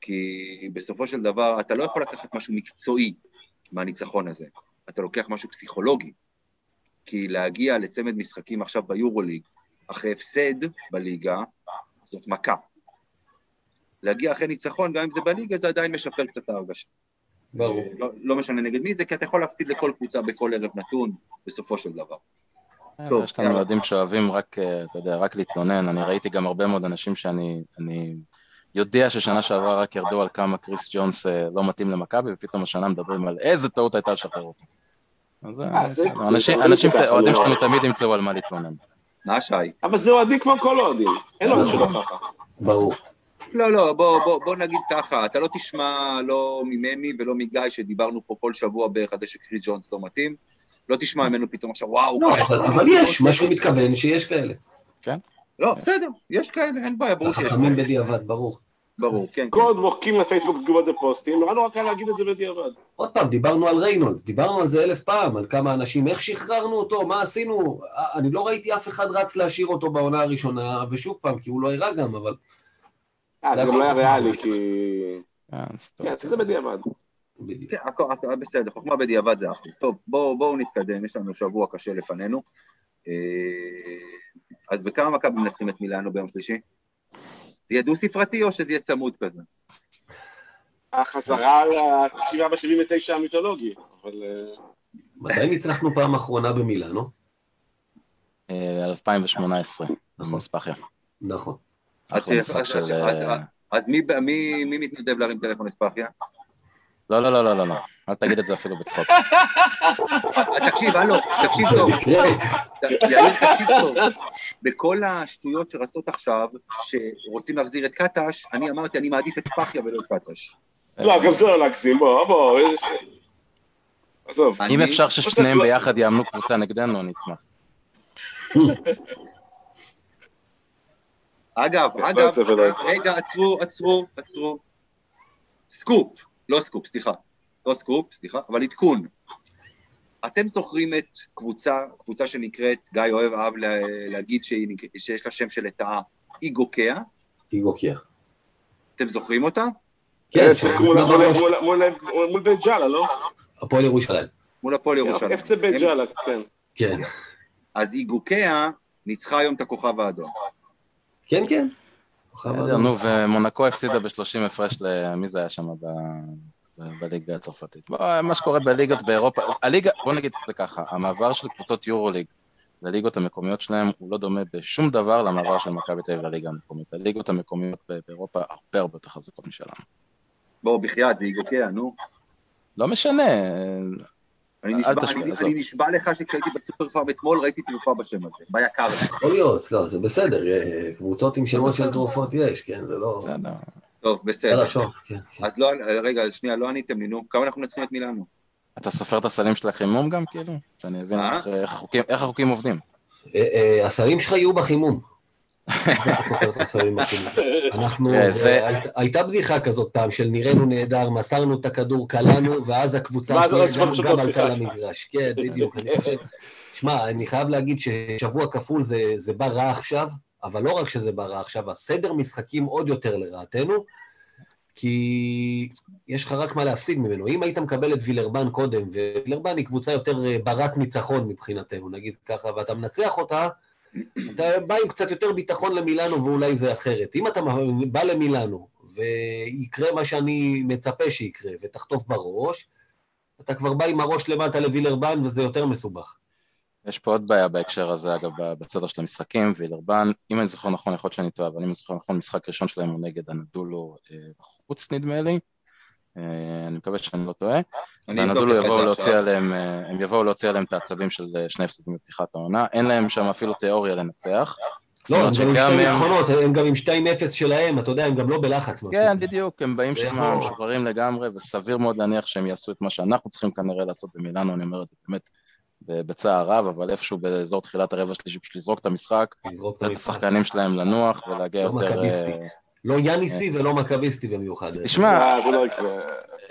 כי בסופו של דבר, אתה לא יכול לקחת משהו מקצועי מהניצחון הזה. אתה לוקח משהו פסיכולוגי. כי להגיע לצמד משחקים עכשיו ביורוליג, אחרי הפסד בליגה, זאת מכה. להגיע אחרי ניצחון, גם אם זה בליגה, זה עדיין משפר קצת את ההרגשה. ברור. לא, לא משנה נגד מי זה, כי אתה יכול להפסיד לכל קבוצה בכל ערב נתון, בסופו של דבר. טוב, יש לנו. אוהדים שאוהבים רק, אה, אתה יודע, רק להתלונן. אני ראיתי גם הרבה מאוד אנשים שאני אני יודע ששנה שעברה רק ירדו על כמה קריס ג'ונס אה, לא מתאים למכבי, ופתאום השנה מדברים על איזה טעות הייתה לשחרר אותו. אנשים, זה- אנשים, אוהדים לא. שלנו תמיד ימצאו על מה להתלונן. מה שי? אבל זה אוהדים כמו כל אוהדים. אין לו משהו לא ככה. ברור. לא, לא, בוא, בוא, בוא נגיד ככה, אתה לא תשמע לא ממני ולא מגיא, שדיברנו פה כל שבוע בערך על זה שקריס ג'ונס לא מתאים, לא תשמע ממנו פתאום עכשיו, וואו, לא, אבל- יש, מה שהוא מתכוון שיש כאלה. לא, בסדר, יש כאלה, אין בעיה, ברור שיש החכמים כאלה, בדיעבד, ברור. ברור, כן, כן. כל עוד מוחקים לפייסבוק תגובות ופוסטים, נורא נורא קל להגיד את זה בדיעבד. עוד פעם, דיברנו על ריינולדס, דיברנו על זה אלף פעם, על כמה אנשים, איך שחררנו אותו, מה עשינו, אני לא ראיתי אף אחד רץ להשאיר אותו בעונה הראשונה, ושוב פעם, כי הוא לא הראה גם, אבל... אה, זה גם לא היה. ריאלי, כי... כן, כן. זה בדיעבד. בדיוק. כן, הכל, בסדר, חוכמה בדיעבד זה אחלה. טוב, בואו בואו נתקדם, יש לנו שבוע קשה לפנינו. אה, אז בכמה מכבי מנצחים את מילאנו ביום שלישי? זה יהיה דו-ספרתי או שזה יהיה צמוד כזה? החזרה בשבעים ותשע המיתולוגי, אבל... אה, מתי ניצחנו פעם אחרונה במילאנו? אה, 2018, נכון. מספחיה. נכון. אז אה, מי- מי מי מתנדב להרים טלפון לספחיה? לא, לא, לא, לא, לא, לא. אל תגיד את זה אפילו בצחוק. תקשיב, הלו, תקשיב טוב, יאיר, תקשיב טוב. בכל השטויות שרצות עכשיו, שרוצים להחזיר את קטש, אני אמרתי, אני מעדיף את ספחיה ולא את קטש. לא, גם זה לא להגזים, בוא, בוא. יש- עזוב. אני- אם אפשר ששניהם ביחד יאמנו קבוצה נגדנו, אני אשמח. אגב, אגב. רגע, עצרו, עצרו, עצרו. סקופ, לא סקופ, סליחה. לא סקופ, סליחה, אבל עדכון. אתם זוכרים את קבוצה, קבוצה שנקראת, גיא אוהב אהב לה- להגיד שהיא שיש לה שם של לטאה, איגוקיה? איגוקיה. אתם זוכרים אותה? כן, אה, שיחקו מול- מול מול- מול- מול- מול בית ג'אלה, לא? הפועל ירושלים. מול הפועל ירושלים. אפצה בית הם- ג'אלה, כן. כן. אז איגוקיה ניצחה היום את הכוכב האדום. כן, כן. נו, ומונקו הפסידה ב-30 הפרש למי זה היה שם ב... ב- בליגה הצרפתית. מה שקורה בליגות באירופה, הליגה, בוא נגיד את זה ככה, המעבר של קבוצות יורוליג לליגות המקומיות שלהם הוא לא דומה בשום דבר למעבר של מכבי תל אביב לליגה המקומית. הליגות המקומיות באירופה הרבה הרבה יותר חזקות משלנו. בוא, בחייאת, זה יגוקע, נו. לא משנה. נשבע. אני נשבע לך שכשהייתי בסופר פארם אתמול ראיתי תרופה בשם הזה, ביקר. יכול להיות, לא, זה בסדר, אה, קבוצות עם שמות של תרופות יש, כן, זה לא... בסדר. טוב, בסדר. כן, כן. אז לא, רגע, שנייה, לא עניתם לי, נו. כמה אנחנו מנצחים את מילאנו? אתה סופר את הסלים של החימום גם, כאילו? שאני אבין? איך- החוקים- עובדים. אה, אה, השרים שלך יהיו בחימום. אנחנו, אה, הייתה בדיחה כזאת פעם של נראינו נהדר, מסרנו את הכדור, קלענו, ואז הקבוצה השנייה עוד גם-. עלתה למגרש. כן, בדיוק, אני חושב... שמע, אני חייב להגיד ששבוע כפול זה, זה בא רע עכשיו, אבל לא רק שזה בא רע עכשיו, הסדר משחקים עוד יותר לרעתנו, כי יש לך רק מה להפסיד ממנו. אם היית מקבל את וילרבן קודם, ווילרבן היא קבוצה יותר אה, ברת ניצחון מבחינתנו, נגיד ככה, ואתה מנצח אותה, אתה בא עם קצת יותר ביטחון למילאנו ואולי זה אחרת. אם אתה בא למילאנו ויקרה מה שאני מצפה שיקרה ותחטוף בראש, אתה כבר בא עם הראש למטה לווילרבן וזה יותר מסובך. יש פה עוד בעיה בהקשר הזה, אגב, בצד של המשחקים, וילרבן, אם אני זוכר נכון, יכול להיות שאני טועה, אבל אם אני זוכר נכון, משחק ראשון שלהם הוא נגד הנדולו אה, בחוץ, נדמה לי. אה, אני מקווה שאני לא טועה. את יבואו להוציא. עליהם, אה, הם יבואו להוציא עליהם את העצבים של שני הפסדים בפתיחת העונה. אין להם שם אפילו תיאוריה לנצח. לא, הם גם עם שתי הם- ניצחונות, הם גם עם 2-0 שלהם, אתה יודע, הם גם לא בלחץ. כן, בדיוק, הם באים שם יבוא. משוחררים לגמרי, וסביר מאוד להניח שהם יעשו את מה שאנחנו צריכים כנראה לעשות במילאנו, אני אומר את זה באמת בצער רב, אבל איפשהו באזור תחילת הרבע שלישי, פשוט לזרוק את המשחק, לתת. לשחקנים שלהם לנוח ולהגיע לא יותר... מכביסטי. אה, לא יאניסי ולא מכביסטי במיוחד. תשמע, אה, לא.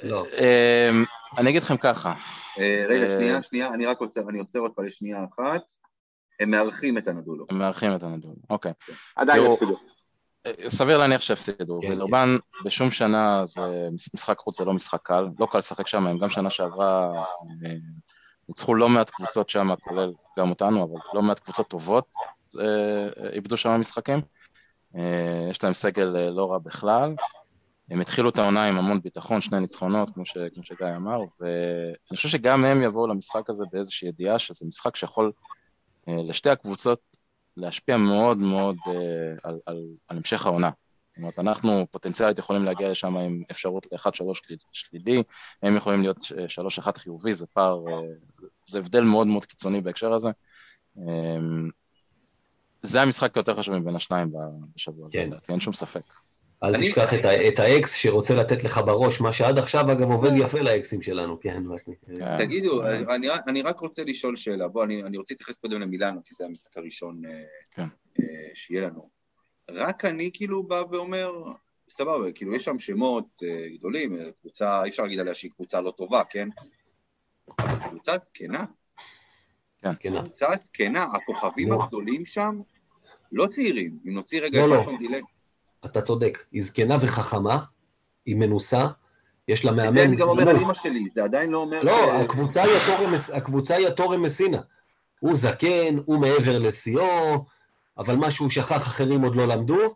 לא. אה, אני אגיד לכם ככה, אה, רגע, אה, שנייה, שנייה, אני רק עוצר, אני עוצר אותך לשנייה אחת. הם מארחים את הנדולו. הם מארחים את הנדול, אוקיי. עדיין הפסידו. אה, סביר להניח שהפסידו, כן, וילרבן בשום שנה זה משחק חוץ זה לא משחק קל, לא קל לשחק שם, הם גם שנה שעברה אה, ניצחו לא מעט קבוצות שם, כולל גם אותנו, אבל לא מעט קבוצות טובות אה, איבדו שם משחקים. אה, יש להם סגל אה, לא רע בכלל. הם התחילו את העונה עם המון ביטחון, שני ניצחונות, כמו, ש, כמו שגיא אמר, ואני חושב שגם הם יבואו למשחק הזה באיזושהי ידיעה שזה משחק שיכול אה, לשתי הקבוצות להשפיע מאוד מאוד אה, על, על, על המשך העונה. זאת אומרת, אנחנו פוטנציאלית יכולים להגיע לשם עם אפשרות ל-1-3 שלילי, הם יכולים להיות 3-1 חיובי, זה פער, אה, זה הבדל מאוד מאוד קיצוני בהקשר הזה. אה, זה המשחק היותר חשוב מבין השניים בשבוע הזה, כן. לדעתי, אין שום ספק. אל אני- תשכח את ה- את האקס שרוצה לתת לך בראש, מה שעד עכשיו אגב עובד יפה לאקסים שלנו, כן, מה שנקרא. כן. תגידו, אני רק- אני רק רוצה לשאול שאלה. בוא, אני אני רוצה להתייחס קודם למילאנו, כי זה המשחק הראשון אה, כן. אה, שיהיה לנו. רק אני כאילו בא ואומר, סבבה, כאילו יש שם שמות אה, גדולים, אה, קבוצה, אי אפשר להגיד עליה שהיא קבוצה לא טובה, כן? אבל קבוצה זקנה, כן, קבוצה זקנה, הכוכבים לא. הגדולים שם לא צעירים. אם נוציא רגע לא, לא. אתה צודק, היא זקנה וחכמה, היא מנוסה, יש לה זה מאמן... אני גם אומר על דמות. אמא שלי, זה עדיין לא אומר... לא, מס- הקבוצה היא התורם מסינה. הוא זקן, הוא מעבר לשיאו, אבל מה שהוא שכח אחרים עוד לא למדו.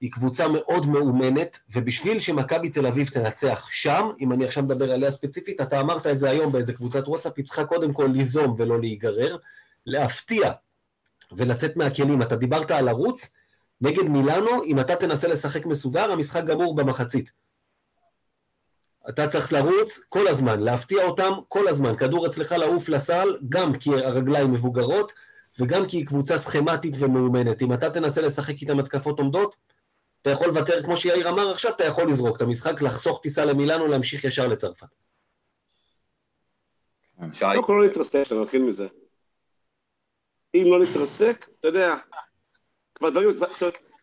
היא קבוצה מאוד מאומנת, ובשביל שמכבי תל אביב תנצח שם, אם אני עכשיו מדבר עליה ספציפית, אתה אמרת את זה היום באיזה קבוצת וואטסאפ, היא צריכה קודם כל ליזום ולא להיגרר, להפתיע ולצאת מהכלים. אתה דיברת על ערוץ, נגד מילאנו, אם אתה תנסה לשחק מסודר, המשחק גמור במחצית. אתה צריך לרוץ כל הזמן, להפתיע אותם כל הזמן. כדור אצלך לעוף לסל, גם כי הרגליים מבוגרות, וגם כי היא קבוצה סכמטית ומאומנת. אם אתה תנסה לשחק איתם התקפות עומדות, אתה יכול לוותר, כמו שיאיר אמר עכשיו, אתה יכול לזרוק את המשחק, לחסוך טיסה למילאנו, להמשיך ישר לצרפת. שי, קודם כל לא להתרסק, אתה מתחיל מזה. אם לא להתרסק, אתה יודע, כבר דברים,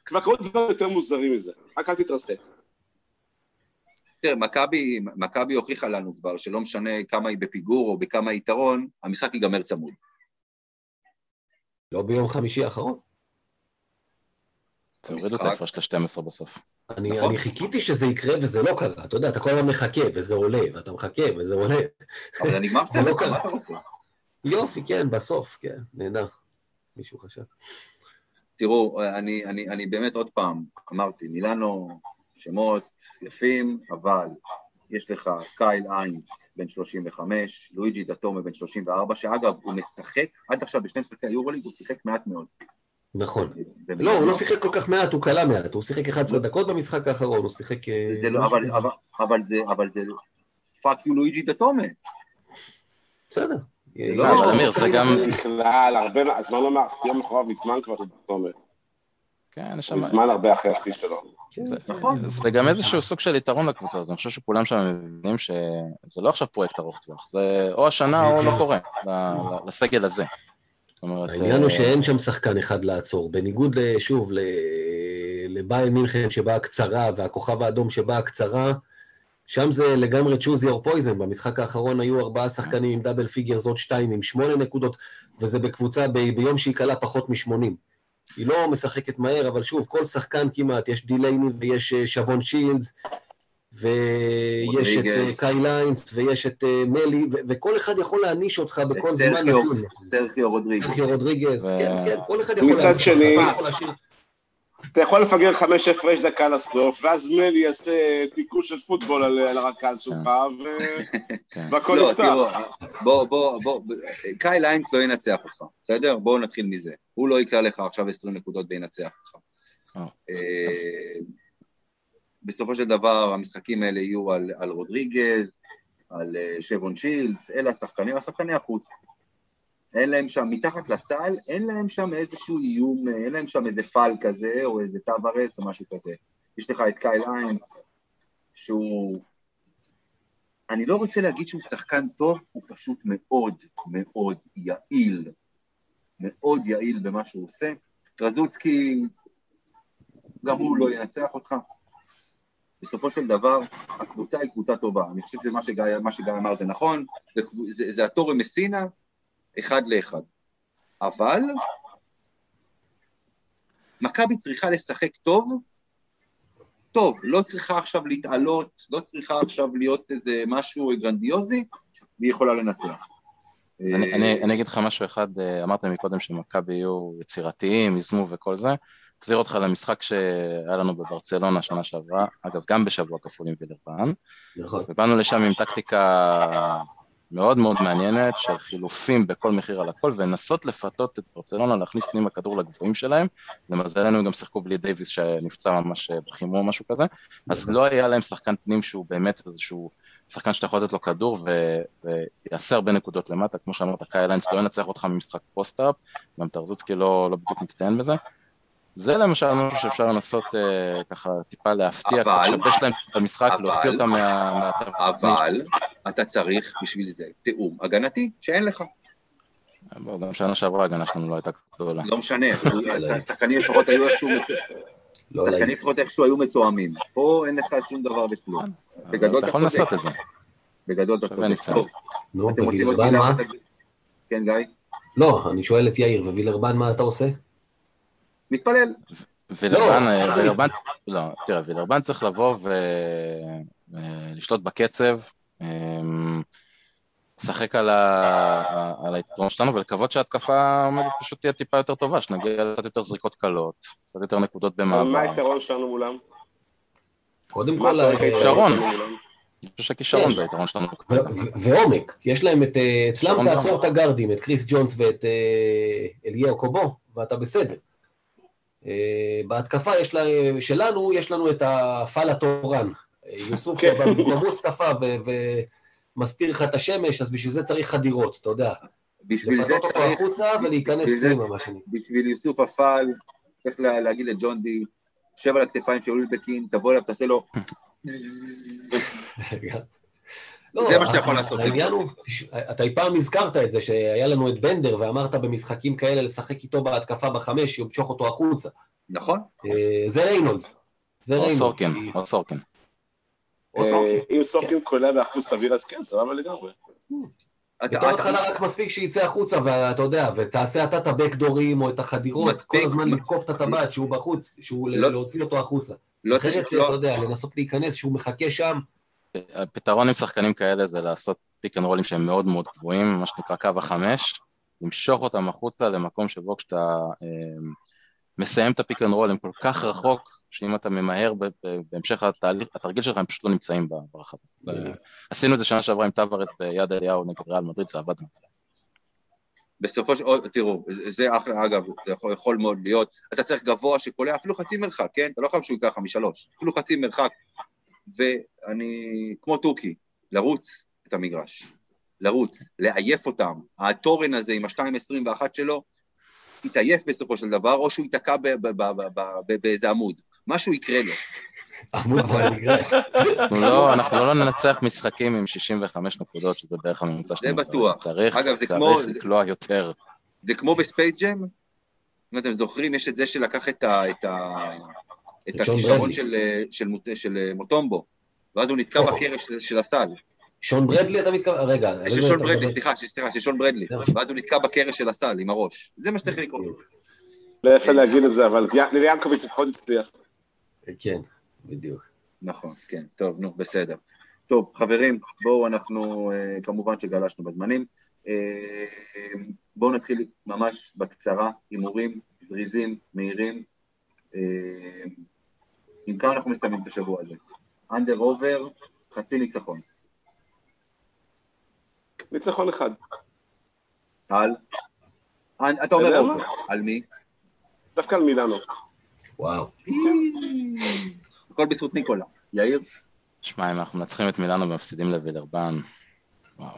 כבר- קרו דברים יותר מוזרים מזה. רק אל תתרסק. תראה, מכבי, מכבי הוכיחה לנו כבר שלא משנה כמה היא בפיגור או בכמה יתרון, המשחק ייגמר צמוד. לא ביום חמישי האחרון. תורידו את המשחק. ההפרש ל-12 בסוף. אני, נכון. אני חיכיתי שזה יקרה וזה לא קרה. אתה יודע, אתה כל הזמן מחכה וזה עולה, ואתה מחכה וזה עולה. אבל זה נגמר זה לא 12, קרה. יופי, כן, בסוף, כן, נהדר. מישהו חשב. תראו, אני, אני, אני באמת עוד פעם, אמרתי, מילאנו, שמות יפים, אבל יש לך קייל איינס, בן 35, לואיג'י דתומה, בן 34, שאגב, הוא משחק, עד עכשיו בשני משחקי היורוליג הוא שיחק מעט מאוד. נכון. לא, הוא לא שיחק כל כך מעט, הוא קלה מעט. הוא שיחק 11 דקות במשחק האחרון, הוא שיחק... אה, זה לא, אבל, אבל, אבל זה, אבל זה fucking לואיג'י דתומה. בסדר. לא, אמיר, זה גם... בכלל, הרבה, הזמן לא מעט, יום אחריו מזמן כבר דתומה. כן, יש שם... מזמן הרבה אחרי השיא שלו. זה, נכון. זה גם איזשהו סוג של יתרון לקבוצה הזאת, אני חושב שכולם שם מבינים שזה לא עכשיו פרויקט ארוך טווח, זה או השנה או לא קורה, לסגל הזה. זאת אומרת, העניין הוא אה, שאין שם שחקן אחד לעצור. בניגוד, שוב, ל- לביירן מינכן שבאה קצרה, והכוכב האדום שבאה קצרה, שם זה לגמרי choose your poison. במשחק האחרון היו ארבעה שחקנים עם double figures, עוד שתיים עם שמונה נקודות, וזה בקבוצה ב- ביום שהיא קלעה פחות מ-80. היא לא משחקת מהר, אבל שוב, כל שחקן כמעט, יש דילייני ויש אה, שייבון שילדס, ויש את אה. קייל היינס, ויש את אה, מלי, וכל אחד יכול להעניש אותך בכל זמן סרחיו-. סרחיו רודריגז. סרחיו רודריגז, כן, כן, כל אחד יכול מצד להעניש אותך, שני- אתה יכול לפגר חמש הפרש דקה לסוף, ואז מלי יעשה תיקול של פוטבול על על הרכז שלך, ו- כן. והכל לא, נפתח. תראו, בוא, בוא, בוא, קאי ליינס לא ינצח אותך, בסדר? בואו נתחיל מזה. הוא לא יקרא לך עכשיו 20 נקודות וינצח אותך. אה, אה, בסופו של דבר המשחקים האלה יהיו על, על רודריגז, על אה, שבון שילדס, אלה השחקנים, השחקני החוץ. אין להם שם, מתחת לסל, אין להם שם איזשהו איום, אין להם שם איזה פאל כזה, או איזה טווארס או משהו כזה. יש לך את קייל איינס, שהוא... אני לא רוצה להגיד שהוא שחקן טוב, הוא פשוט מאוד מאוד יעיל. מאוד יעיל במה שהוא עושה. טרזוצקי, גם הוא לא ינצח אותך. בסופו של דבר, הקבוצה היא קבוצה טובה. אני חושב שמה שגיא, שגיא אמר זה נכון, זה, זה, זה התורם מסינה, אחד לאחד. אבל, מכבי צריכה לשחק טוב, טוב, לא צריכה עכשיו להתעלות, לא צריכה עכשיו להיות איזה משהו גרנדיוזי, והיא יכולה לנצח. אז אני, אני, אני אגיד לך משהו אחד, אה, אמרת מקודם שמכבי יהיו יצירתיים, ייזמו וכל זה, אחזיר אותך למשחק שהיה לנו בברצלונה שנה שעברה, אגב גם בשבוע כפול עם וילרבן, נכון. ובאנו לשם עם טקטיקה מאוד מאוד מעניינת של חילופים בכל מחיר על הכל, ולנסות לפתות את ברצלונה להכניס פנימה כדור לגבוהים שלהם, למזלנו הם גם שיחקו בלי דייוויס שנפצע ממש בחימום או משהו כזה, אז לא היה להם שחקן פנים שהוא באמת איזשהו שחקן שאתה יכול לתת לו כדור ו... ויעשה הרבה נקודות למטה, כמו שאמרת, קייל היינס לא ינצח אותך ממשחק post-up, גם טרשבסקי לא, לא בדיוק מצטיין בזה. זה למשל משהו שאפשר לנסות אה, ככה טיפה להפתיע, אבל- קצת לשבש להם את המשחק, אבל- להוציא אותם מה... מה... אבל אתה צריך בשביל זה תיאום הגנתי שאין לך. גם שנה שעברה ההגנה שלנו לא הייתה גדולה. לא משנה, השחקנים לפחות היו איכשהו, לא. לפחות איכשהו היו מתואמים. פה אין לך שום דבר וכלום. בגדול אתה יכול. לנסות את זה. בגדול אתה צודק. נו, ווילרבן? מה? כן, גיא? לא, אני שואל את יאיר, ווילרבן מה אתה עושה? מתפלל. וילרבן, לא, אה. וילרבן, לא, תראה, וילרבן צריך לבוא ולשלוט בקצב, אמ, לשחק על ה- על היתרון שלנו ולקוות שההתקפה עומדת פשוט תהיה טיפה יותר טובה, שנגיע קצת יותר זריקות קלות, קצת יותר נקודות אבל מה במעבר. היתרון שלנו מולם? קודם כל, אה, שרון. אני חושב שהכישרון יש. זה היתרון שלנו. ועומק, יש להם את, אה, אצלם תעצור. את הגארדים, את קריס ג'ונס ואת אה, אליהו קובו, ואתה בסדר. בהתקפה יש לה, שלנו, יש לנו את הפאל התורן. יוסוף כן. ומסתיר לך את השמש, אז בשביל זה צריך חדירות, אתה יודע. בשביל זה לפנות אותו צריך, החוצה ולהיכנס פנימה, מה שנקרא. בשביל יוסוף אפל, צריך לה- להגיד לג'ון די, שב על הכתפיים של אולבקין, תבוא אליו, תעשה לו... לא, זה מה שאתה יכול לעשות. העניין הוא, אתה אי פעם הזכרת את זה, שהיה לנו את בנדר, ואמרת במשחקים כאלה לשחק איתו בהתקפה בחמש, ימשוך אותו החוצה. נכון? אה, זה ריינולדס. זה ריינולדס. או סורקין. או סורקין. אה, אם סורקין קולע באחוז סביר, אז כן, סבבה לגמרי. אתה- בתור אתה- התחלה רק מספיק שיצא החוצה, ואתה יודע, ותעשה אתה את הבקדורים או את החדירות. כל הזמן לתקוף את הטבעת שהוא בחוץ, שהוא לא- להוציא אותו החוצה. לא אחרת, צריך, אתה לא, יודע, לנסות להיכנס, שהוא מחכה שם, הפתרון עם שחקנים כאלה זה לעשות pick and roll ים שהם מאוד מאוד גבוהים, מה שנקרא קו החמש, למשוך אותם החוצה למקום שבו כשאתה אה, מסיים את ה pick and roll הם כל כך רחוק, שאם אתה ממהר ב- ב- בהמשך התהליך, התרגיל שלך, הם פשוט לא נמצאים ברחבה. ו- עשינו את זה שנה שעברה עם טווארס ביד אליהו נגד ריאל מדריד, זה עבד. בסופו של... תראו, זה אחלה, אגב, זה יכול, יכול מאוד להיות. אתה צריך גבוה שקולע אפילו חצי מרחק, כן? אתה לא חייב שהוא ייקח משלוש, אפילו חצי מרחק. ואני, כמו תוכי, לרוץ את המגרש. לרוץ, לעייף אותם. התורן הזה עם ה-2.21 שלו, יתעייף בסופו של דבר, או שהוא ייתקע ב- ב- ב- ב- ב- באיזה עמוד. משהו יקרה לו. לא, אנחנו לא ננצח משחקים עם 65 נקודות, שזה בערך הממוצע שלנו. בטוח. צריך, אגב, זה צריך כמו- זה- לקלוע יותר. זה כמו ב Space Jam, אם אתם זוכרים, יש את זה שלקח את, ה, את, ה, את את ג'ון הכישרון. של, של מוטומבו, ואז הוא נתקע בקרש של, הסל. שון ברדלי אתה מתכוון? רגע. על של שון ברדלי? סליחה, סליחה, של שון ברדלי, ואז הוא נתקע בקרש של הסל עם הראש. זה מה שצריך לקרות. לא יפה להגיד את זה, אבל ליאנקוביץ' לפחות הצליח. כן, בדיוק. נכון, כן, טוב, נו, בסדר. טוב, חברים, בואו, אנחנו, אה, כמובן שגלשנו בזמנים. אה, בואו נתחיל ממש בקצרה, הימורים זריזים, מהירים. אה, עם כמה אנחנו מסיימים את השבוע הזה? under over, חצי ניצחון. ניצחון אחד. על? אתה אומר מה? over, על מי? דווקא על מילאנו. וואו. הכל בזכות ניקולה. יאיר? שמע, אם אנחנו מנצחים את מילאנו ומפסידים לווילרבן.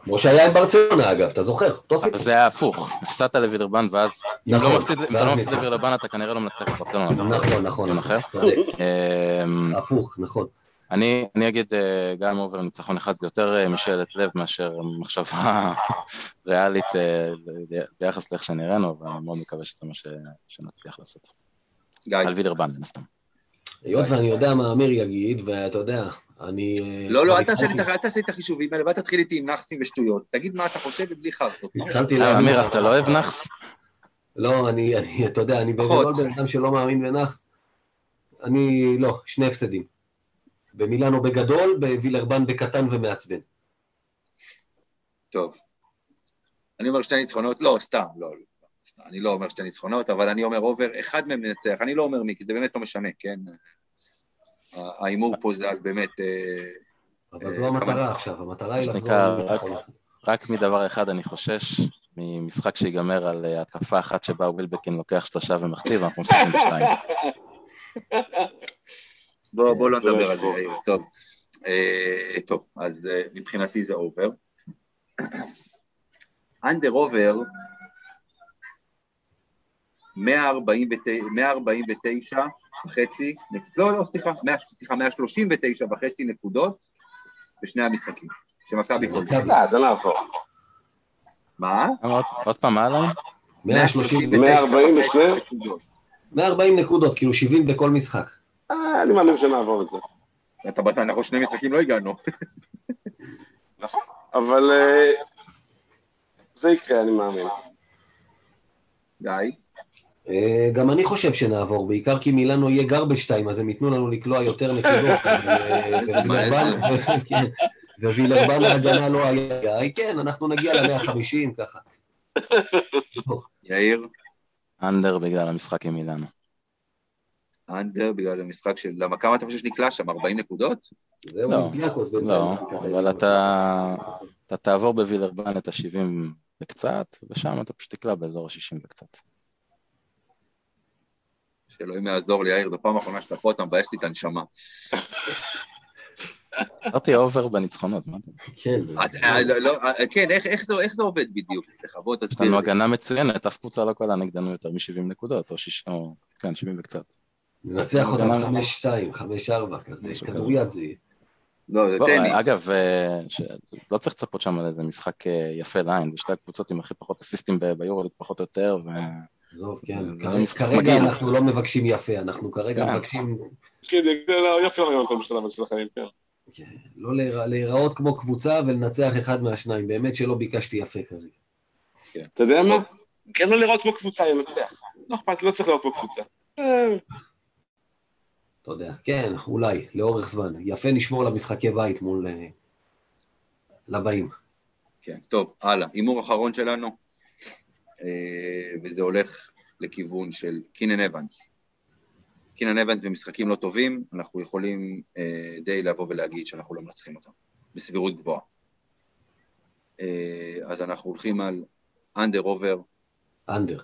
כמו שהיה עם ברצלונה אגב, אתה זוכר? זה היה הפוך, הפסדת לווילרבן ואז, אם נכון, לא אם אתה לא מפסיד. לווילרבן אתה כנראה לא מנצח את ברצלונה. נכון, נכון, נכון. אמ, הפוך, נכון. אני, אני אגיד אה, גם over ניצחון אחד זה יותר אה, משאלת לב מאשר מחשבה ריאלית אה, ביחס לאיך שנראינו, ואני מאוד מקווה שזה מה ש- שנצליח לעשות. גיא. על וילרבן, מן הסתם. היות ואני יודע מה אמיר יגיד, ואתה יודע, אני... אה, לא, לא, אל תעשה את החישובים האלה, ואל תתחיל איתי עם נאחסים ושטויות. תגיד מה אתה חושב ובלי חרטות. התחלתי אה. אמיר, אתה לא אוהב נאחס? לא, אני, אני, אתה יודע, אני. בגדול בן אדם שלא מאמין בנאחס. אני, לא, שני הפסדים. במילאנו בגדול, בווילרבן בקטן ומעצבן. טוב. אני אומר שתי ניצחונות, לא, סתם, לא, לא. אני לא אומר שתי ניצחונות, אבל אני אומר over, אחד מהם ננצח, אני לא אומר מי, כי זה באמת לא משנה, כן? ההימור פה זה על באמת... אה, אבל זו אה, המטרה כמה- עכשיו, המטרה היא לחזור. רק מדבר אחד אני חושש, ממשחק שיגמר על אה, התקפה אחת שבה ווילבקין לוקח שלשה ומחטיא, אנחנו משחקים בשתיים. בוא, בוא לא זה נדבר על זה. יאיר. טוב. טוב, אז מבחינתי זה over. under over, 149 וחצי, לא, לא, סליחה, 100, סליחה, 139 וחצי נקודות בשני המשחקים, שמכבי כל מכבי. לא, זה נעבור. מה? עוד- עוד פעם, מה עליי? 130, 140 וחצי בשני? נקודות. 140 נקודות, כאילו 70 בכל משחק. אה, אני מאמין שנעבור את זה. אתה באת, אנחנו שני משחקים לא הגענו. נכון. אבל אה, זה יקרה, אני מאמין. די. אה, גם אני חושב שנעבור, בעיקר כי מילאנו יהיה גר בשתיים, אז הם ייתנו לנו לקלוע יותר נקודות. ווילרבן- כן, ההגנה לא היה, כן, אנחנו נגיע ל-150 ככה. יאיר, אנדר בגלל המשחק עם אילנה. אנדר בגלל המשחק של... למה כמה אתה חושב שנקלע שם? 40 נקודות? זהו, לא, אולימפיאקוס בינתיים. לא, אבל אתה, אתה תעבור בווילרבן את ה-70 וקצת, ושם אתה פשוט תקלע באזור ה-60 וקצת. שאלוהים יעזור לי, יאיר, זו פעם אחרונה שאתה פה, אתה מבאס לי את הנשמה. אמרתי over בניצחונות, מה אתה... כן. אז אה, לא, לא, אה, כן, איך- איך זה- איך זה עובד בדיוק? סליחה, בוא יש תסביר לנו. הגנה מצוינת, אף קבוצה לא קלעה נגדנו יותר מ-70 נקודות, או 6... או... כן, 70 וקצת. ננצח אותם הגנה- 5-2, 5-4, כזה, כדוריד זה יהיה. לא, זה בוא, טניס. אגב, אה, ש... לא צריך לצפות שם על איזה משחק אה, יפה לעין, זה שתי הקבוצות עם הכי פחות אסיסטים ב- ביורוליג, פחות או יותר, ו... עזוב, כן. זה כרגע-. אנחנו לא מבקשים יפה, אנחנו כרגע כן. מבקשים כן, לא, יופי הרעיון אותם בשלב הזה של החיים, כן. כן, לא להירא- להיראות כמו קבוצה ולנצח אחד מהשניים. באמת שלא ביקשתי יפה כרגע. אתה יודע מה? כן לא לראות כמו קבוצה, ינצח. לא אכפת, לא צריך לראות כמו קבוצה. אה, אתה יודע, כן, אולי, לאורך זמן. יפה נשמור למשחקי בית מול... אה, לבאים. כן, טוב, הלאה. הימור אחרון שלנו, אה, וזה הולך לכיוון של קינן אבנס. קינן אבנס במשחקים לא טובים, אנחנו יכולים אה, די לבוא ולהגיד שאנחנו לא מנצחים אותם, בסבירות גבוהה. אה, אז אנחנו הולכים על אנדר עובר. אנדר.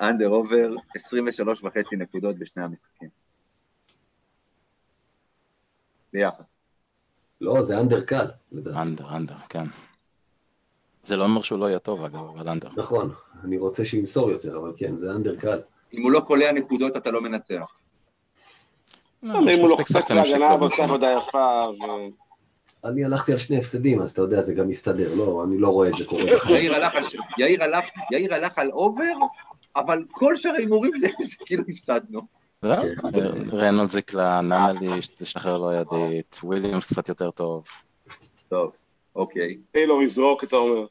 אנדר עובר 23 וחצי נקודות בשני המשחקים. ביחד. לא, זה אנדר קל, לדעתי. אנדר, אנדר, כן. זה לא אומר שהוא לא יהיה טוב, אגב, אבל אנדר. נכון, אני רוצה שימסור יותר, אבל כן, זה אנדר קל. אם הוא לא קולע נקודות, אתה לא מנצח. אם הוא לא חושף להגנה ועושה עבודה יפה, ו... אני הלכתי על שני הפסדים, אז אתה יודע, זה גם מסתדר, לא, אני לא רואה את זה קורה. יאיר הלך על ש- יאיר הלך- יאיר הלך על אובר, אבל כל שאר ההימורים זה זה כאילו הפסדנו. לא? כן. רנולד זיקלה, ננלי, לשחרר לו ידית, וויליאמס קצת יותר טוב, טוב, אוקיי. טיילור יזרוק, אתה אומר.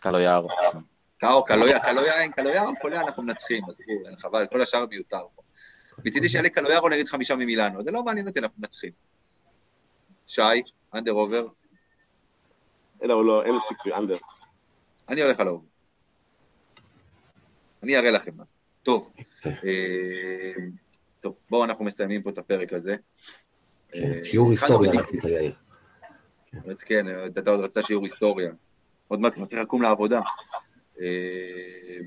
קלו יער. קאו, קלויה, קלויה, אין קלויה, קולע אנחנו מנצחים, אז אין חבל, כל השאר מיותר פה. מצידי שיעלה קלויה או נגיד חמישה ממילאנו, זה לא מעניין אותי, אנחנו מנצחים. שי, אנדר עובר, אלא הוא לא, אין לי סיכוי, אנדר. אני הולך על האובר. אני אראה לכם מה זה. טוב, כן. אה, טוב, בואו אנחנו מסיימים פה את הפרק הזה. כן, אה, שיעור היסטוריה רצית, יאיר. כן, אתה עוד רצית שיעור היסטוריה. עוד מעט כבר צריך לקום לעבודה. אה,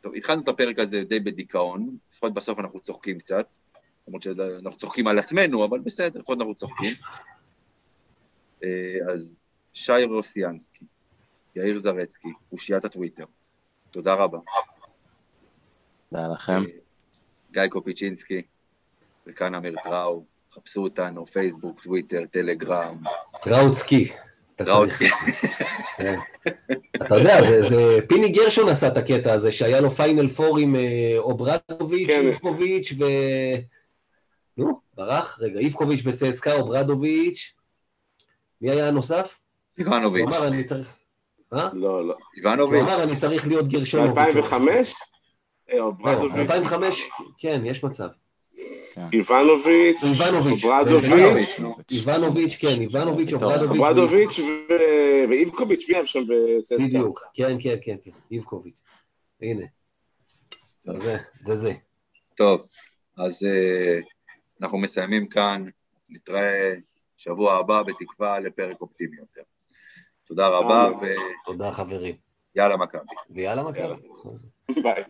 טוב, התחלנו את הפרק הזה די בדיכאון, לפחות בסוף אנחנו צוחקים קצת, למרות שאנחנו צוחקים על עצמנו, אבל בסדר, לפחות אנחנו צוחקים. אה, אז שי רוסיאנסקי, יאיר זרצקי, אושיית הטוויטר, תודה רבה. תודה לכם. גיא קופיצ'ינסקי, וכאן אמיר טראו, חפשו אותנו, פייסבוק, טוויטר, טלגרם, טראוצקי. טראוצקי. כן. אתה יודע, זה- זה פיני גרשון עשה את הקטע הזה, שהיה לו פיינל פור עם אה, אוברדוביץ', כן. איבקוביץ' ו... נו, ברח, רגע, איבקוביץ' בצסק"א, אוברדוביץ'. מי היה הנוסף? הוא איבנוביץ', אמר, אני צריך... אה? לא, לא. הוא איבנוביץ', אמר, אני צריך להיות גרשון. ב-2005? לא, אוברדוביץ', 2005, כן, יש מצב. איבנוביץ', איבנוביץ'. אוברדוביץ', נו. איבנוביץ', כן, איבנוביץ', טוב. אוברדוביץ'. אוברדוביץ' ו- ואיבקוביץ', מי היה שם בצסק"א? בדיוק, כן, כן, כן, כן, איבקוביץ'. הנה. זה, זה זה. טוב, אז אה, אנחנו מסיימים כאן, נתראה שבוע הבא בתקווה לפרק אופטימי יותר. תודה רבה, אמן. תודה, חברים. ויאללה מכבי. ויאללה מכבי. ביי.